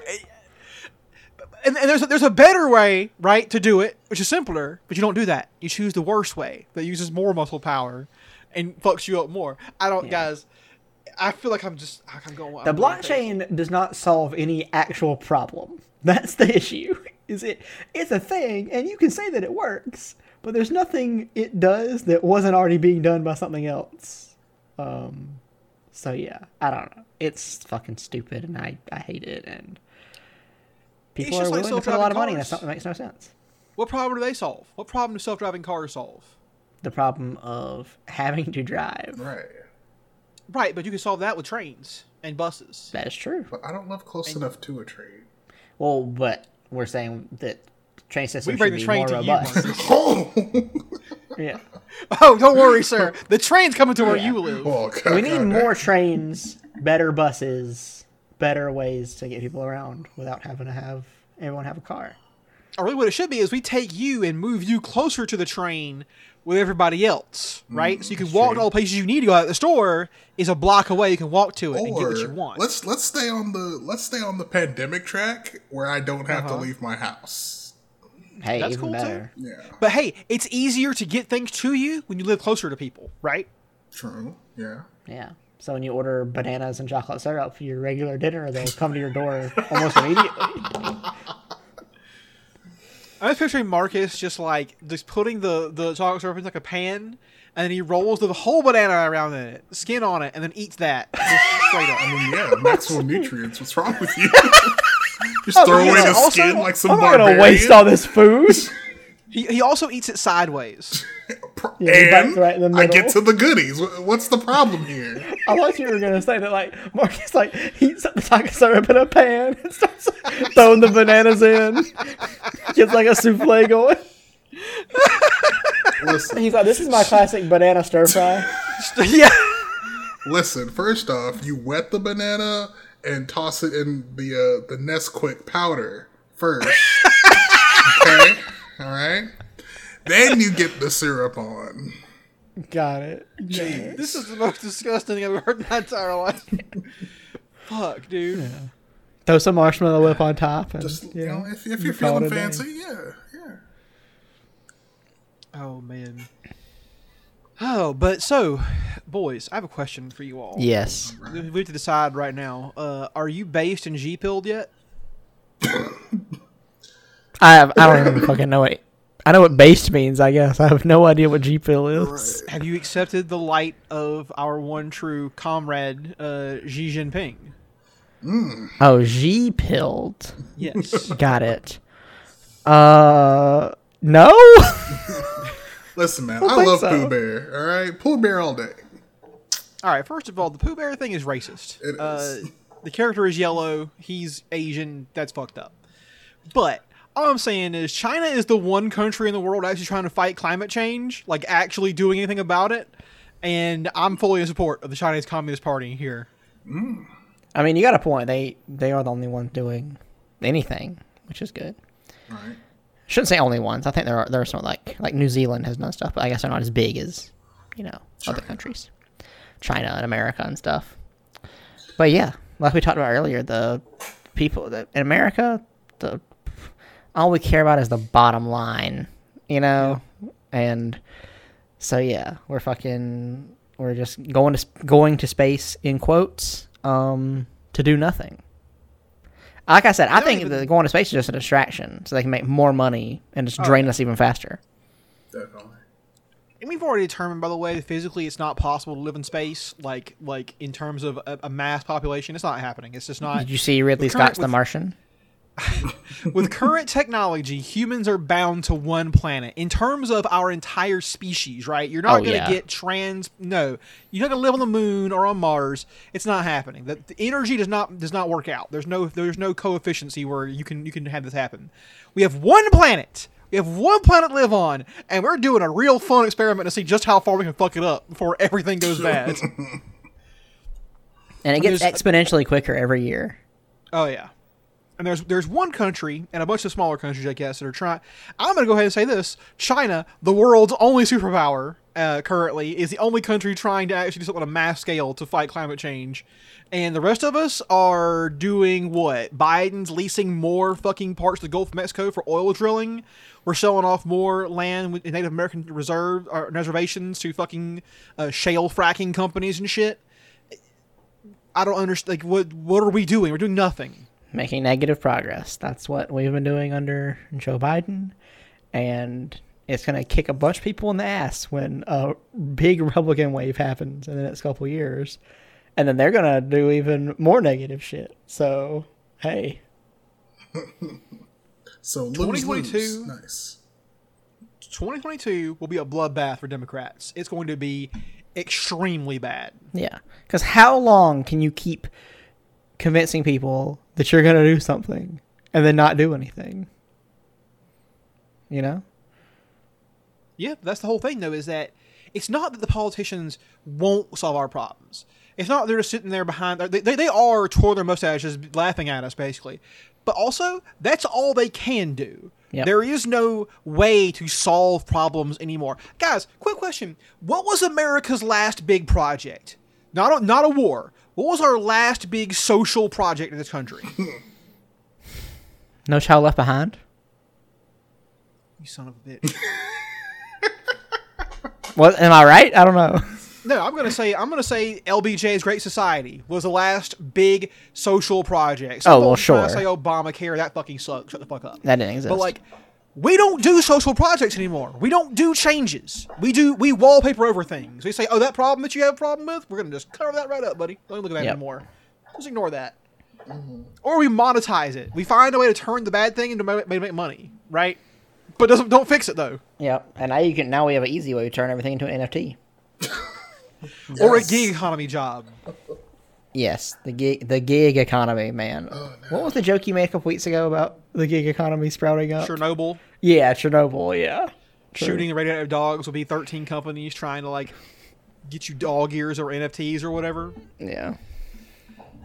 and, and there's a, there's a better way, right, to do it, which is simpler, but you don't do that. You choose the worst way that uses more muscle power and fucks you up more. I don't, Yeah. guys. I feel like I'm just I'm going. The I'm going blockchain does not solve any actual problem. <laughs> That's the issue. Is it? It's a thing, and you can say that it works, but there's nothing it does that wasn't already being done by something else. Um. So yeah, I don't know. It's fucking stupid, and I I hate it, and people just are like willing to put a lot of money. self-driving That's cars. something that makes no sense. What problem do they solve? What problem do self-driving cars solve? The problem of having to drive. Right. Right, but you can solve that with trains and buses. That is true. But I don't live close enough to a train. Well, but we're saying that train systems bring should the be more to you, robust. Marcus. Oh, <laughs> <laughs> yeah. Oh, don't worry, sir. The train's coming to where oh, Yeah. you live. well, We need more trains, better buses, better ways to get people around without having to have everyone have a car. Or really, what it should be is we take you and move you closer to the train with everybody else, right? so you can walk to all the places you need to go. Out the store is a block away. You can walk to it and get what you want. let's let's stay on the let's stay on the pandemic track where I don't have Uh-huh. to leave my house. Hey, That's even cool, too. better. Yeah, But hey, it's easier to get things to you when you live closer to people, right? true. Yeah. Yeah. So when you order bananas and chocolate syrup for your regular dinner, they'll come to your door almost immediately. I'm just picturing Marcus just like just putting the the chocolate syrup in like a pan, and then he rolls the whole banana around in it, skin on it, and then eats that straight up. I mean, yeah, maximum nutrients. What's wrong with you? <laughs> Just throw away yeah, the also- skin like some I'm not barbarian. gonna waste all this food. <laughs> He, he also eats it sideways. <laughs> Pro- Yeah, and right I get to the goodies. What's the problem here? I thought you were gonna say that like Marcus like heats up the chocolate syrup in a pan and starts <laughs> throwing the bananas in. Gets like a souffle going. Listen, He's like, "This is my classic banana stir fry." <laughs> yeah. listen. First off, you wet the banana and toss it in the uh, the Nesquik powder first. <laughs> okay, all right. Then you get the syrup on. Got it. Jeez. This is the most disgusting thing I've ever heard in my entire life. Fuck, dude. Throw some marshmallow whip on top, and Just you you know, know, if, if you you're call feeling a day. fancy, yeah, yeah. Oh man. Oh, but so, boys, I have a question for you all. Yes. We we have to decide right now. Uh, are you based in G pilled yet? I have. I don't even fucking know it. I know what based means. I guess I have no idea what G pill is. Have you accepted the light of our one true comrade, uh, Xi Jinping? Oh, G pilled. Yes. <laughs> Got it. Uh, no. <laughs> Listen, man, don't I love so. Pooh Bear. All right, Pooh Bear all day. All right, first of all, the Pooh Bear thing is racist. It Uh, the character is yellow. He's Asian. That's fucked up. But all I'm saying is, China is the one country in the world actually trying to fight climate change, like actually doing anything about it. And I'm fully in support of the Chinese Communist Party here. Mm. I mean, you got a point. They they are the only ones doing anything, which is good. Right. Shouldn't say only ones. I think there are there are some like like New Zealand has done stuff, but I guess they're not as big as you know other countries, China and America and stuff. But yeah, like we talked about earlier, the people that in America, the all we care about is the bottom line, you know, and so yeah, we're fucking we're just going to going to space in quotes um to do nothing. Like I said, I think even- that going to space is just a distraction, so they can make more money and just drain us even faster. Definitely. And we've already determined, by the way, that physically it's not possible to live in space. Like, like in terms of a, a mass population, it's not happening. It's just not. Did you see Ridley with current- Scott's The with- Martian? <laughs> with current technology, humans are bound to one planet. In terms of our entire species, right? You're not Oh, going to yeah. get trans. No, you're not going to live on the moon or on Mars. It's not happening. The, the energy does not does not work out. There's no there's no coefficiency where you can you can have this happen. We have one planet. We have one planet to live on, and we're doing a real fun experiment to see just how far we can fuck it up before everything goes <laughs> bad. And it gets there's- exponentially quicker every year. Oh yeah. And there's there's one country and a bunch of smaller countries, I guess, that are trying. I'm going to go ahead and say this: China, the world's only superpower uh, currently, is the only country trying to actually do something on a mass scale to fight climate change. And the rest of us are doing what? Biden's leasing more fucking parts of the Gulf of Mexico for oil drilling. We're selling off more land with Native American reserve or reservations to fucking uh, shale fracking companies and shit. I don't understand. Like, what what are we doing? We're doing nothing. Making negative progress. That's what we've been doing under Joe Biden, and it's going to kick a bunch of people in the ass when a big <laughs> Republican wave happens in the next couple years, and then they're going to do even more negative shit. So, hey, <laughs> So lose, 2022. lose. Nice. 2022 will be a bloodbath for Democrats. It's going to be extremely bad. yeah, because how long can you keep convincing people that you're going to do something and then not do anything? You know? Yeah, that's the whole thing, though, is that it's not that the politicians won't solve our problems. It's not they're just sitting there behind. They, they, they are twirling their mustaches, laughing at us, basically. But also, that's all they can do. Yep. There is no way to solve problems anymore. Guys, quick question: What was America's last big project? Not a, not a war. What was our last big social project in this country? <laughs> No child left behind. you son of a bitch. <laughs> What am I right? I don't know. No, I'm gonna say I'm gonna say LBJ's Great Society was the last big social project. Some Oh, well, folks I to sure. Say Obamacare, that fucking sucks. Shut the fuck up. That didn't exist. But like, we don't do social projects anymore. We don't do changes. We do we wallpaper over things. We say, oh, that problem that you have a problem with, we're gonna just cover that right up, buddy. Don't look at that Yep. anymore. Just ignore that. Or we monetize it. We find a way to turn the bad thing into ma- make, make money, right? But doesn't don't fix it though. Yep. And now you can now we have an easy way to turn everything into an NFT. <laughs> Or a gig economy job. Yes, the gig the gig economy, oh, man. What was the joke you made a couple weeks ago about the gig economy sprouting up? Chernobyl. Yeah, Chernobyl. Yeah. True. shooting the radioactive dogs will be 13 companies trying to like get you dog ears or NFTs or whatever. Yeah.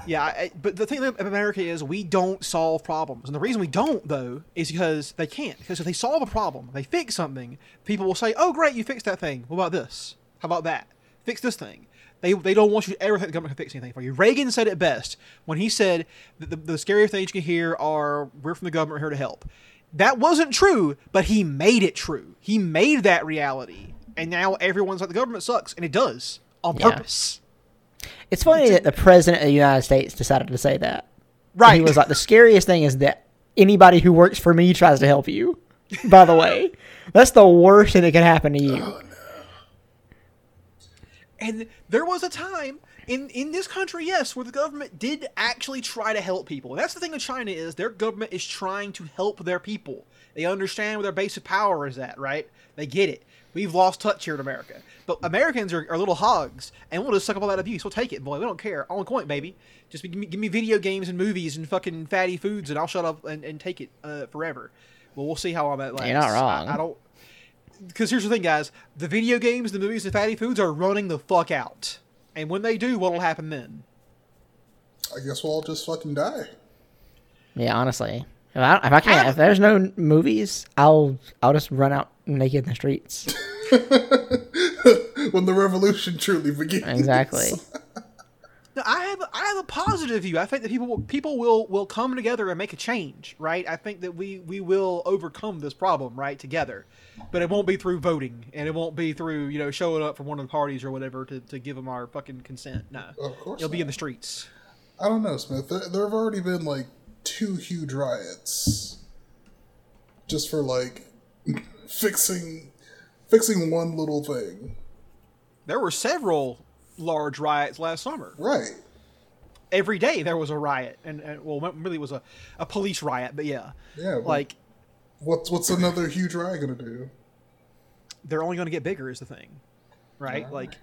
Yeah, I, but the thing about America is we don't solve problems, and the reason we don't though is because they can't. Because if they solve a problem, they fix something, people will say, "Oh, great, you fixed that thing. What about this? How about that? Fix this thing." They, they don't want you to ever think the government can fix anything for you. Reagan said it best when he said that the, the scariest things you can hear are "We're from the government, we're here to help." That wasn't true, but he made it true. He made that reality, and now everyone's like the government sucks, and it does on Yeah. purpose. It's funny that the president of the United States decided to say that. Right? He was like, the scariest thing is that anybody who works for me tries to help you. By the way, <laughs> that's the worst thing that can happen to you. Oh, And there was a time in in this country, yes, where the government did actually try to help people. And that's the thing with China is their government is trying to help their people. They understand where their base of power is at, right? They get it. We've lost touch here in America. But Americans are, are little hogs, and we'll just suck up all that abuse. We'll take it, boy. We don't care. On point, baby. Just give me, give me video games and movies and fucking fatty foods, and I'll shut up and, and take it uh, forever. Well, we'll see how long that lasts. You're not wrong. I, I don't. Because here's the thing, guys. The video games, the movies, the fatty foods are running the fuck out. And when they do, what'll happen then? I guess we'll all just fucking die. Yeah, honestly, if I, if I can't, if there's no movies, I'll I'll just run out naked in the streets. <laughs> when the revolution truly begins. Exactly. <laughs> No, I have I have a positive view. I think that people will, people will will come together and make a change, right? I think that we we will overcome this problem, right, together. But it won't be through voting, and it won't be through you know showing up for one of the parties or whatever to, to give them our fucking consent. No, Of course it'll be in the streets. I don't know, Smith. There, there have already been like two huge riots just for like <laughs> fixing fixing one little thing. There were several large riots last summer. Right. Every day there was a riot, and, and well, really it was a, a police riot, but yeah, Yeah. like what's what's another huge riot gonna do? they're only going to get bigger is the thing, right? Like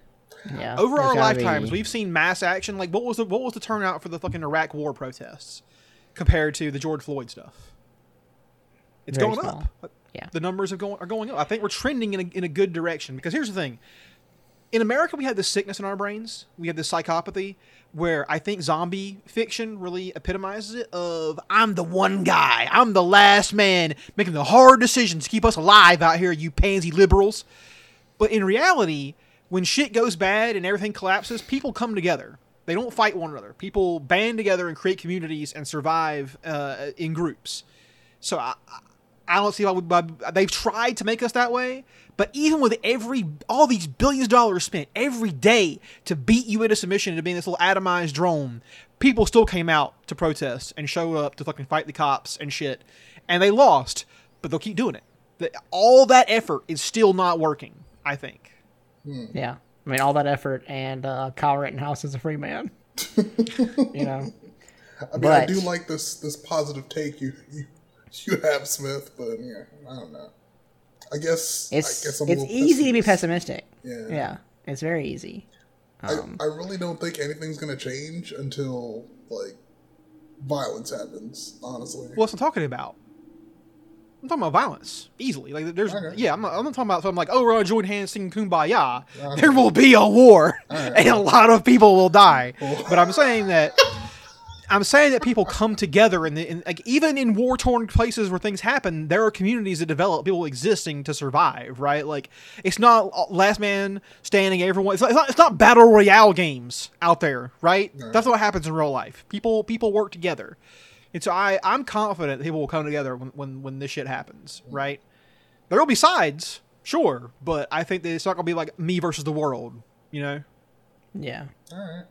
Yeah. over there's our lifetimes, be- we've seen mass action. Like what was the what was the turnout for the fucking Iraq War protests compared to the George Floyd stuff? It's Very going small. up. Yeah. The numbers are going are going up. I think we're trending in a, in a good direction because here's the thing. In America, we have this sickness in our brains. We have this psychopathy where I think zombie fiction really epitomizes it. Of I'm the one guy, I'm the last man making the hard decisions to keep us alive out here, you pansy liberals. But in reality, when shit goes bad and everything collapses, people come together. They don't fight one another. People band together and create communities and survive uh, in groups. So I, I- I don't see why, we, why they've tried to make us that way. But even with every all these billions of dollars spent every day to beat you into submission to being this little atomized drone, people still came out to protest and show up to fucking fight the cops and shit, and they lost. But they'll keep doing it. The, all that effort is still not working. I think. Yeah. I mean, all that effort and uh, Kyle Rittenhouse is a free man. <laughs> you know. I mean, I do like this this positive take you you, <laughs> you have, Smith, but yeah, I don't know. I guess It's I guess I'm it's easy to be pessimistic. Yeah. Yeah. It's very easy. Um, I, I really don't think anything's gonna change until like violence happens. Honestly, what's I'm talking about. I'm talking about violence easily. Like there's, Okay. yeah, I'm not, I'm not talking about something like, oh, we're gonna join hands singing "Kumbaya." There will be a war, and a lot of people will die. But I'm saying that, I'm saying that people come together, and in, like even in war torn places where things happen, there are communities that develop, people existing to survive. Right? Like it's not uh, last man standing. Everyone, it's not, it's not, it's not battle royale games out there. Right? That's what happens in real life. People people work together. And so I, I'm confident that people will come together when, when, when this shit happens, mm. right? There will be sides, sure, but I think that it's not going to be like me versus the world, you know? yeah. all right.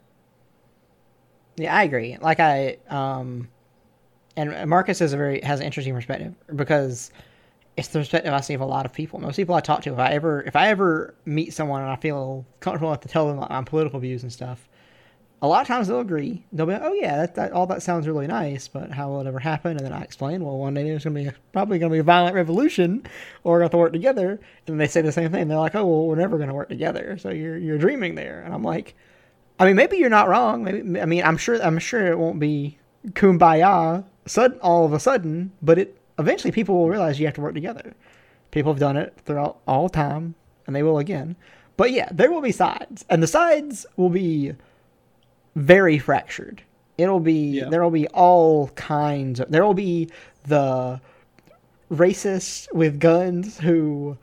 Yeah, I agree. Like I um and Marcus has a very has an interesting perspective because it's the perspective I see of a lot of people. Most people I talk to, if I ever if I ever meet someone and I feel comfortable enough to tell them my political views and stuff, a lot of times they'll agree. They'll be like, "Oh yeah, that, that all that sounds really nice, but how will it ever happen?" And then I explain, "Well, one day there's gonna be a, probably gonna be a violent revolution, or we're gonna to work together." And they say the same thing. They're like, "Oh well, we're never gonna work together." So you're you're dreaming there, and I'm like, I mean, maybe you're not wrong. Maybe I mean, I'm sure I'm sure it won't be kumbaya sudden all of a sudden, but it eventually people will realize you have to work together. People have done it throughout all time, and they will again. But yeah, there will be sides, and the sides will be very fractured. It'll be Yeah. there will be all kinds of there will be the racists with guns who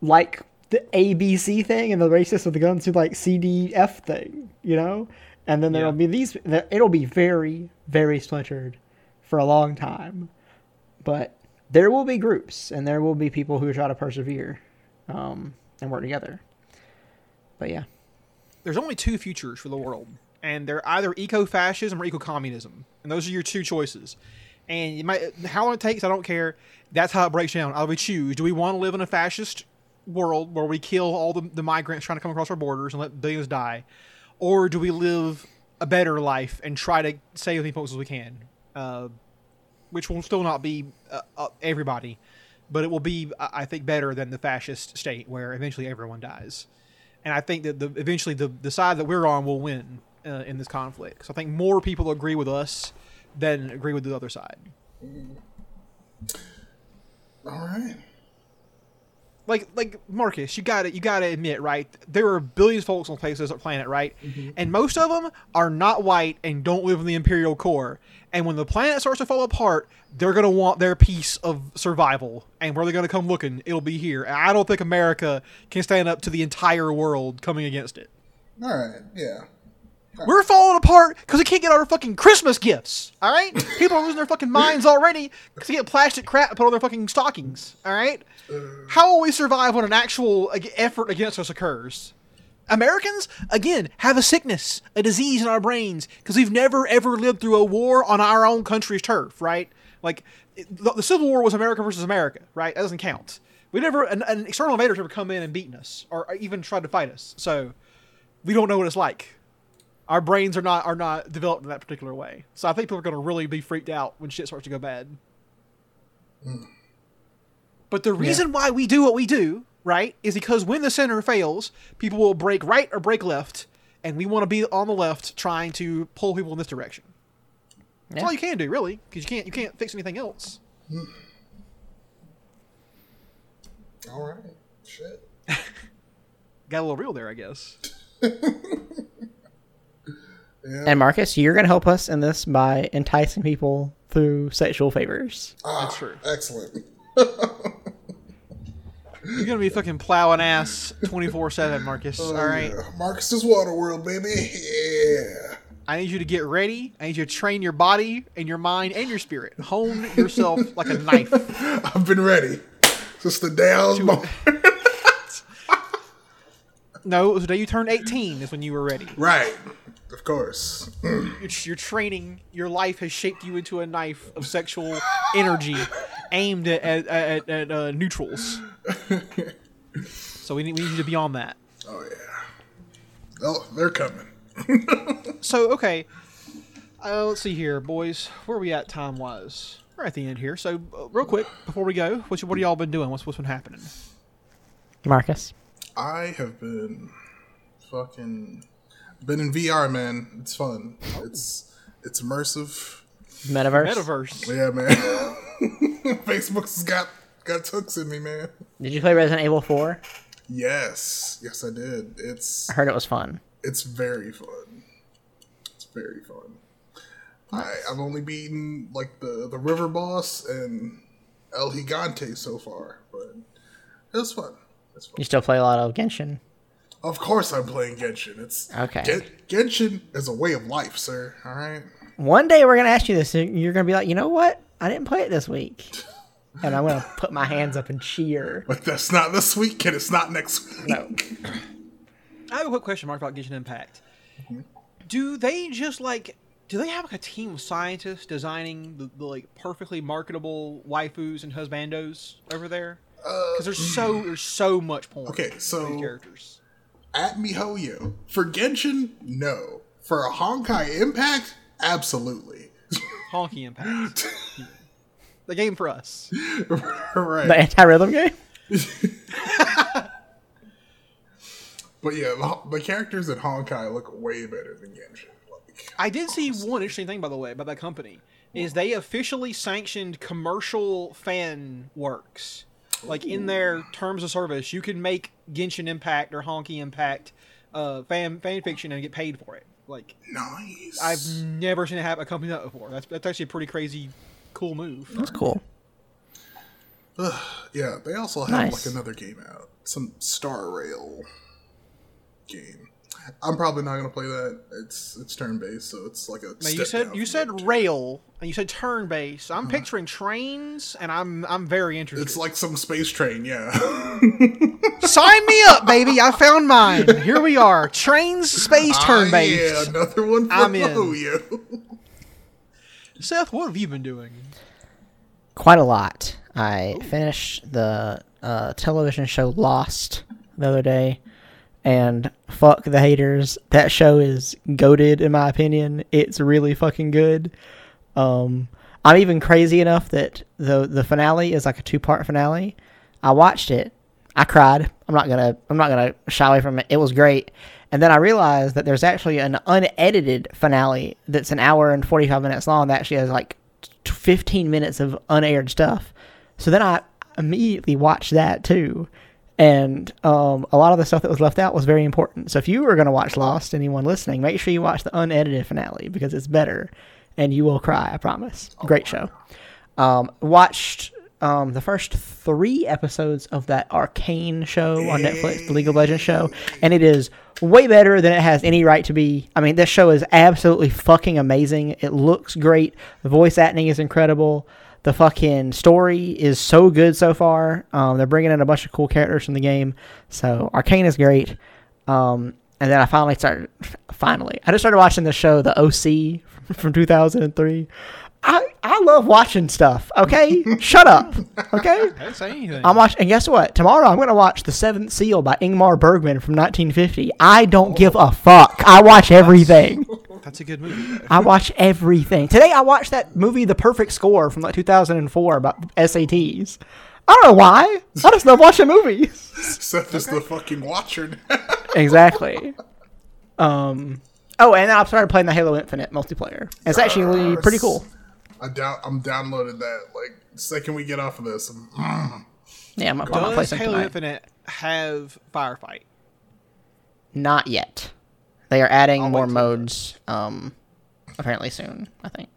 like the ABC thing and the racists with the guns who like CDF thing, you know? And then there'll Yeah. be these, it'll be very, very splintered for a long time. But there will be groups and there will be people who try to persevere um, and work together. But yeah. There's only two futures for the world, and they're either eco-fascism or eco-communism, and those are your two choices. And you might, how long it takes, I don't care. That's how it breaks down. Either we choose: do we want to live in a fascist world where we kill all the, the migrants trying to come across our borders and let billions die, or do we live a better life and try to save as many folks as we can? Uh, which will still not be uh, uh, everybody, but it will be, I I think, better than the fascist state where eventually everyone dies. And I think that the, eventually the, the side that we're on will win uh, in this conflict. So I think more people agree with us than agree with the other side. All right. Like like Marcus, you got to you got to admit, right? There are billions of folks on the face of this planet, right? Mm-hmm. And most of them are not white and don't live in the imperial core. And when the planet starts to fall apart, they're gonna want their piece of survival. And where they're gonna come looking, it'll be here. And I don't think America can stand up to the entire world coming against it. All right. Yeah. We're falling apart because we can't get our fucking Christmas gifts. All right, people are losing their fucking minds already because they get plastic crap put on their fucking stockings. All right, how will we survive when an actual effort against us occurs? Americans again have a sickness, a disease in our brains because we've never ever lived through a war on our own country's turf. Right, like the, the Civil War was America versus America. Right, that doesn't count. We never an, an external invader's ever come in and beaten us or even tried to fight us. So we don't know what it's like our brains are not are not developed in that particular way. So I think people are going to really be freaked out when shit starts to go bad. Hmm. But the reason why we do what we do, right, is because when the center fails, people will break right or break left, and we want to be on the left trying to pull people in this direction. That's all you can do, really, because you can't you can't fix anything else. Hmm. All right. Shit. <laughs> Got a little real there, I guess. <laughs> And Marcus, you're going to help us in this by enticing people through sexual favors. Ah, That's true. Excellent. You're gonna be fucking plowing ass twenty four seven, Marcus. Oh, all right. Yeah. Marcus's Waterworld, baby. Yeah. I need you to get ready. I need you to train your body and your mind and your spirit. Hone yourself <laughs> like a knife. I've been ready since the day I was born. No, it was the day you turned 18 is when you were ready. right. Of course. You're, you're training. Your life has shaped you into a knife of sexual energy aimed at, at, at, at uh, neutrals. So we need, we need you to be on that. Oh yeah. Oh, they're coming. <laughs> So, okay. Uh, let's see here, boys. Where are we at time wise? We're at the end here. So, uh, real quick, before we go, what's, what have y'all been doing? What's, what's been happening? Marcus. I have been fucking been in VR, man. It's fun. It's it's immersive. Metaverse. Metaverse. Yeah, man. <laughs> Facebook's got got hooks in me, man. Did you play Resident Evil 4? Yes, yes, I did. It's I heard it was fun. it's very fun. It's very fun. I I've only beaten like the the river boss and El Gigante so far, but it was fun. It's fun. You still play a lot of Genshin? Of course, I'm playing Genshin. It's Okay. Gen- Genshin is a way of life, sir. All right. One day we're going to ask you this, and you're going to be like, you know what? I didn't play it this week. <laughs> And I'm going to put my hands up and cheer. But that's not this week, and it's not next week. No. I have a quick question mark about Genshin Impact. Mm-hmm. Do they just like do they have like a team of scientists designing the, the like perfectly marketable waifus and husbandos over there? Uh, because there's so there's so much porn. Okay, for these so characters. At MiHoYo for Genshin, no. For a Honkai Impact, absolutely. <laughs> Honky Impact. the game for us. <laughs> right. The anti rhythm game? <laughs> But yeah, the, the characters in Honkai look way better than Genshin. Like, I did see one interesting thing by the way about that company is they officially sanctioned commercial fan works. Like in their terms of service, you can make Genshin Impact or Honky Impact uh, fan fan fiction and get paid for it. Like nice. I've never seen it happen a company that before. That's that's actually a pretty crazy, cool move. That's cool. yeah, they also have Nice. like another game out, some Star Rail game. I'm probably not gonna play that. It's it's turn based, so it's like a. Now you said down you said Genshin. rail and you said turn based. I'm picturing trains and I'm I'm very interested. It's like some space train, yeah. <laughs> Sign me up, baby! I found mine. Here we are. Trains space turn Ah, based. yeah, another one for I'm in. Hoyo. Seth, what have you been doing? Quite a lot. I finished the uh, television show Lost the other day, and fuck the haters. That show is goaded in my opinion. It's really fucking good. Um, I'm even crazy enough that the the finale is like a two part finale. I watched it. I cried. I'm not gonna I'm not gonna shy away from it. It was great. And then I realized that there's actually an unedited finale that's an hour and 45 minutes long that actually has like 15 minutes of unaired stuff. So then I immediately watched that too. And um, a lot of the stuff that was left out was very important. So if you were going to watch Lost, anyone listening, make sure you watch the unedited finale because it's better and you will cry, I promise. Great show. Um, watched um, the first three episodes of that Arcane show on Netflix, the League of Legends show, and it is way better than it has any right to be. I mean, this show is absolutely fucking amazing. It looks great. The voice acting is incredible. The fucking story is so good so far. Um, they're bringing in a bunch of cool characters from the game. So Arcane is great. Um, and then I finally started. Finally, I just started watching the show, The OC, <laughs> from 2003. I I love watching stuff. Okay, shut up. <laughs> Okay. I didn't say anything. I'm watching, and guess what? Tomorrow I'm going to watch The Seventh Seal by Ingmar Bergman from 1950. I don't give a fuck. I watch everything. <laughs> That's a good movie. I watch everything. Today I watched that movie, The Perfect Score from like 2004 about SATs. I don't know why. I just love watching movies. <laughs> Seth is the fucking watcher. now. exactly. Um. Oh, and then I started playing the Halo Infinite multiplayer. It's actually really pretty cool. I doubt I'm downloaded that. Like second we get off of this, I'm, mm. Yeah, I'm gonna play Does some Halo tonight. Infinite have firefight? Not yet. They are adding I'll more modes. Um, apparently soon. I think.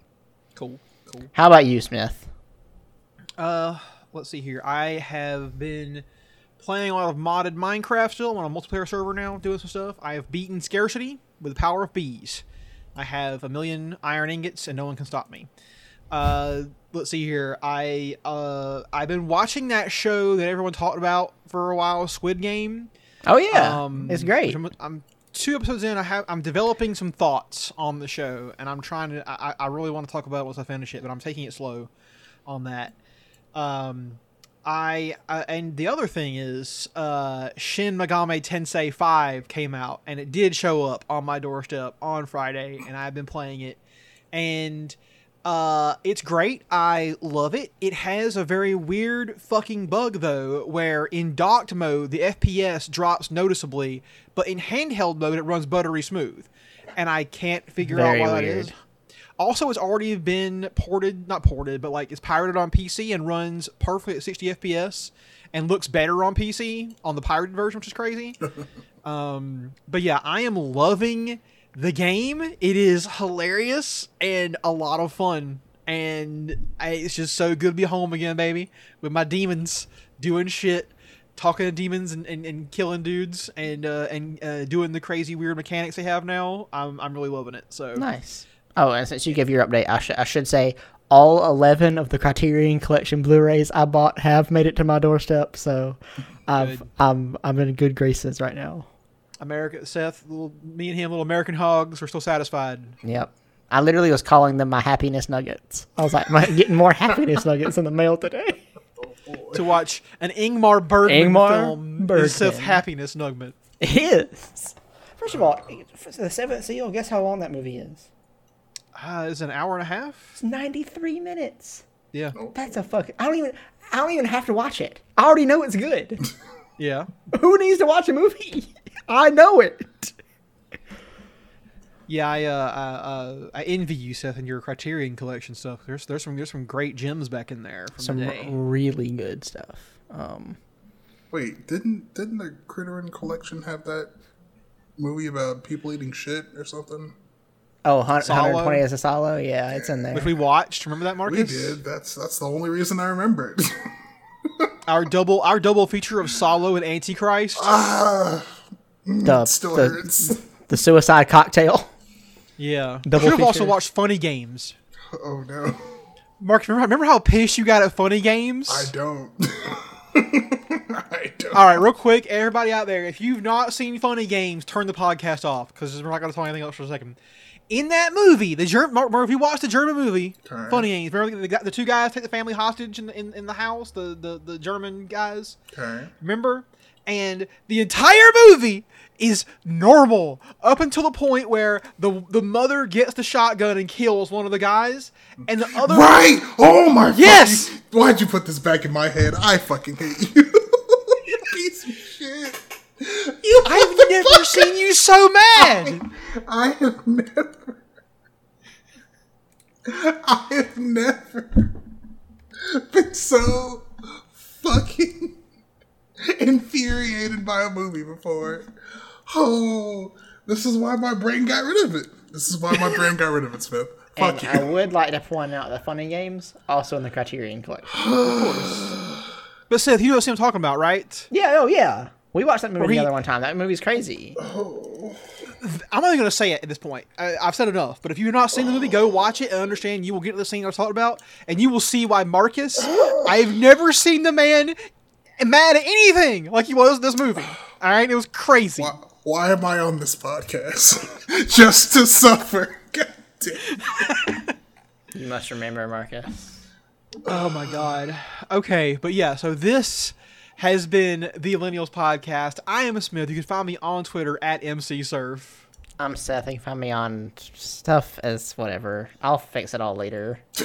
Cool, cool. How about you, Smith? Uh, let's see here. I have been playing a lot of modded Minecraft still. I'm on a multiplayer server now, doing some stuff. I have beaten Scarcity with the power of bees. I have a million iron ingots, and no one can stop me. Uh, let's see here. I uh, I've been watching that show that everyone talked about for a while, Squid Game. Oh yeah, Um, it's great. I'm, I'm two episodes in. I have I'm developing some thoughts on the show, and I'm trying to. I, I really want to talk about it once I finish it, but I'm taking it slow on that. Um, I uh, and the other thing is, uh, Shin Megami Tensei Five came out, and it did show up on my doorstep on Friday, and I've been playing it, and. Uh, it's great. I love it. It has a very weird fucking bug though, where in docked mode the FPS drops noticeably, but in handheld mode it runs buttery smooth, and I can't figure Very out why that weird. is. Also, it's already been ported, not ported, but like it's pirated on PC and runs perfectly at 60 FPS and looks better on PC on the pirated version, which is crazy. <laughs> um, but yeah, I am loving the game. It is hilarious and a lot of fun. And I, it's just so good to be home again, baby, with my demons doing shit, talking to demons and, and, and killing dudes and uh, and uh, doing the crazy weird mechanics they have now. I'm, I'm really loving it. So Nice. Oh, and since you gave your update, I should I should say all eleven of the Criterion Collection Blu-rays I bought have made it to my doorstep. So, I've I'm I'm in good graces right now. America, Seth, little, me and him, little American hogs, we're still satisfied. Yep. I literally was calling them my happiness nuggets. I was like, "I'm getting more happiness nuggets in the mail today." <laughs> To watch an Ingmar Bergman Ingmar film is Seth happiness nugget. <laughs> It is. First of all, the Seventh Seal. Guess how long that movie is? Uh, it's an hour and a half. It's ninety three minutes. Yeah, That's a fucking. I don't even. I don't even have to watch it. I already know it's good. <laughs> yeah. Who needs to watch a movie? <laughs> I know it. Yeah, I, uh, uh, uh, I envy you, Seth, and your Criterion collection stuff. There's there's some there's some great gems back in there from Some the really good stuff. Um, Wait, didn't didn't the Criterion Collection have that movie about people eating shit or something? oh, 120 as a Salò. Yeah, it's in there. Which we watched. Remember that, Marcus? We did. That's that's the only reason I remember it. <laughs> Our double our double feature of Salò and Antichrist. ah, the, still the, hurts. the suicide cocktail. yeah. double Should have also watched Funny Games. Oh no, Mark, remember, remember how pissed you got at Funny Games? I don't. <laughs> I don't. All right, real quick, everybody out there, if you've not seen Funny Games, turn the podcast off because we're not going to talk anything else for a second. In that movie, the German, if you watch the German movie, Okay. Funny Games, remember the, the, two guys take the family hostage in the, in, in the house, the, the, the German guys? Okay. Remember? And the entire movie is normal up until the point where the the mother gets the shotgun and kills one of the guys, and the other Right! Oh my Yes! fucking- Why'd you put this back in my head? I fucking hate you. you piece of shit. You <laughs> I've never seen you so mad. I have never. I have never been so fucking infuriated by a movie before. Oh, this is why my brain got rid of it. This is why my brain got rid of it, Smith. <laughs> And Fuck I would like to point out the funny games also in the Criterion collection. Of <sighs> course. But Seth, you know what I'm talking about, right? Yeah, oh yeah. We watched that movie Where he- together one time. That movie's crazy. <sighs> I'm not even going to say it at this point. I, I've said enough. But if you've not seen the movie, go watch it and understand. You will get to the scene I was talking about, and you will see why Marcus. <gasps> I've never seen the man mad at anything like he was in this movie. All right, it was crazy. Why, why am I on this podcast? <laughs> Just to suffer. <laughs> God damn. You must remember, Marcus. Oh my god. Okay, but yeah, so this has been the Millennials Podcast. I am a Smith. You can find me on Twitter at MCSurf. I'm Seth. You can find me on stuff as whatever. I'll fix it all later. <laughs>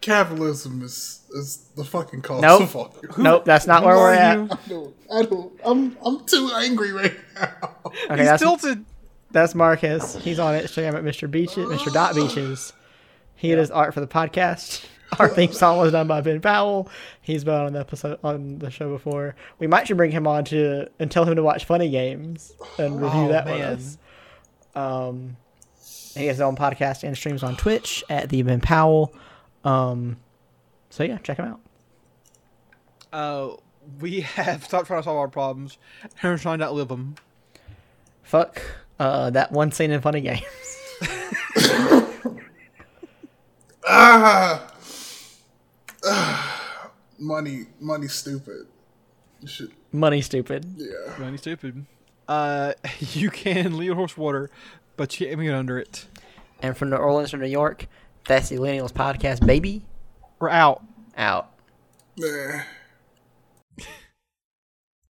Capitalism is is the fucking cause Nope. of all. nope, that's not where we're at. I don't. I don't. I'm I'm too angry right now. Okay, He's that's, tilted. that's Marcus. He's on Instagram at Mr. Beaches, Mr. Dot Beaches. He does art for the podcast. <laughs> Our theme song was done by Ben Powell. He's been on the episode on the show before. We might should bring him on to and tell him to watch Funny Games and review Oh, that man. with us. Um, he has his own podcast and streams on Twitch at the Ben Powell. Um, so yeah, check him out. Uh, we <laughs> have stopped trying to solve our problems and we're trying to outlive them. Fuck uh, that one scene in Funny Games. <laughs> Ah, <sighs> money, money, stupid. You should, Money stupid. yeah. Really stupid. Uh, <laughs> you can lead a horse water, but you can't even get under it. And from New Orleans to New York, that's the Millennials podcast, baby. We're out. Out. Nah.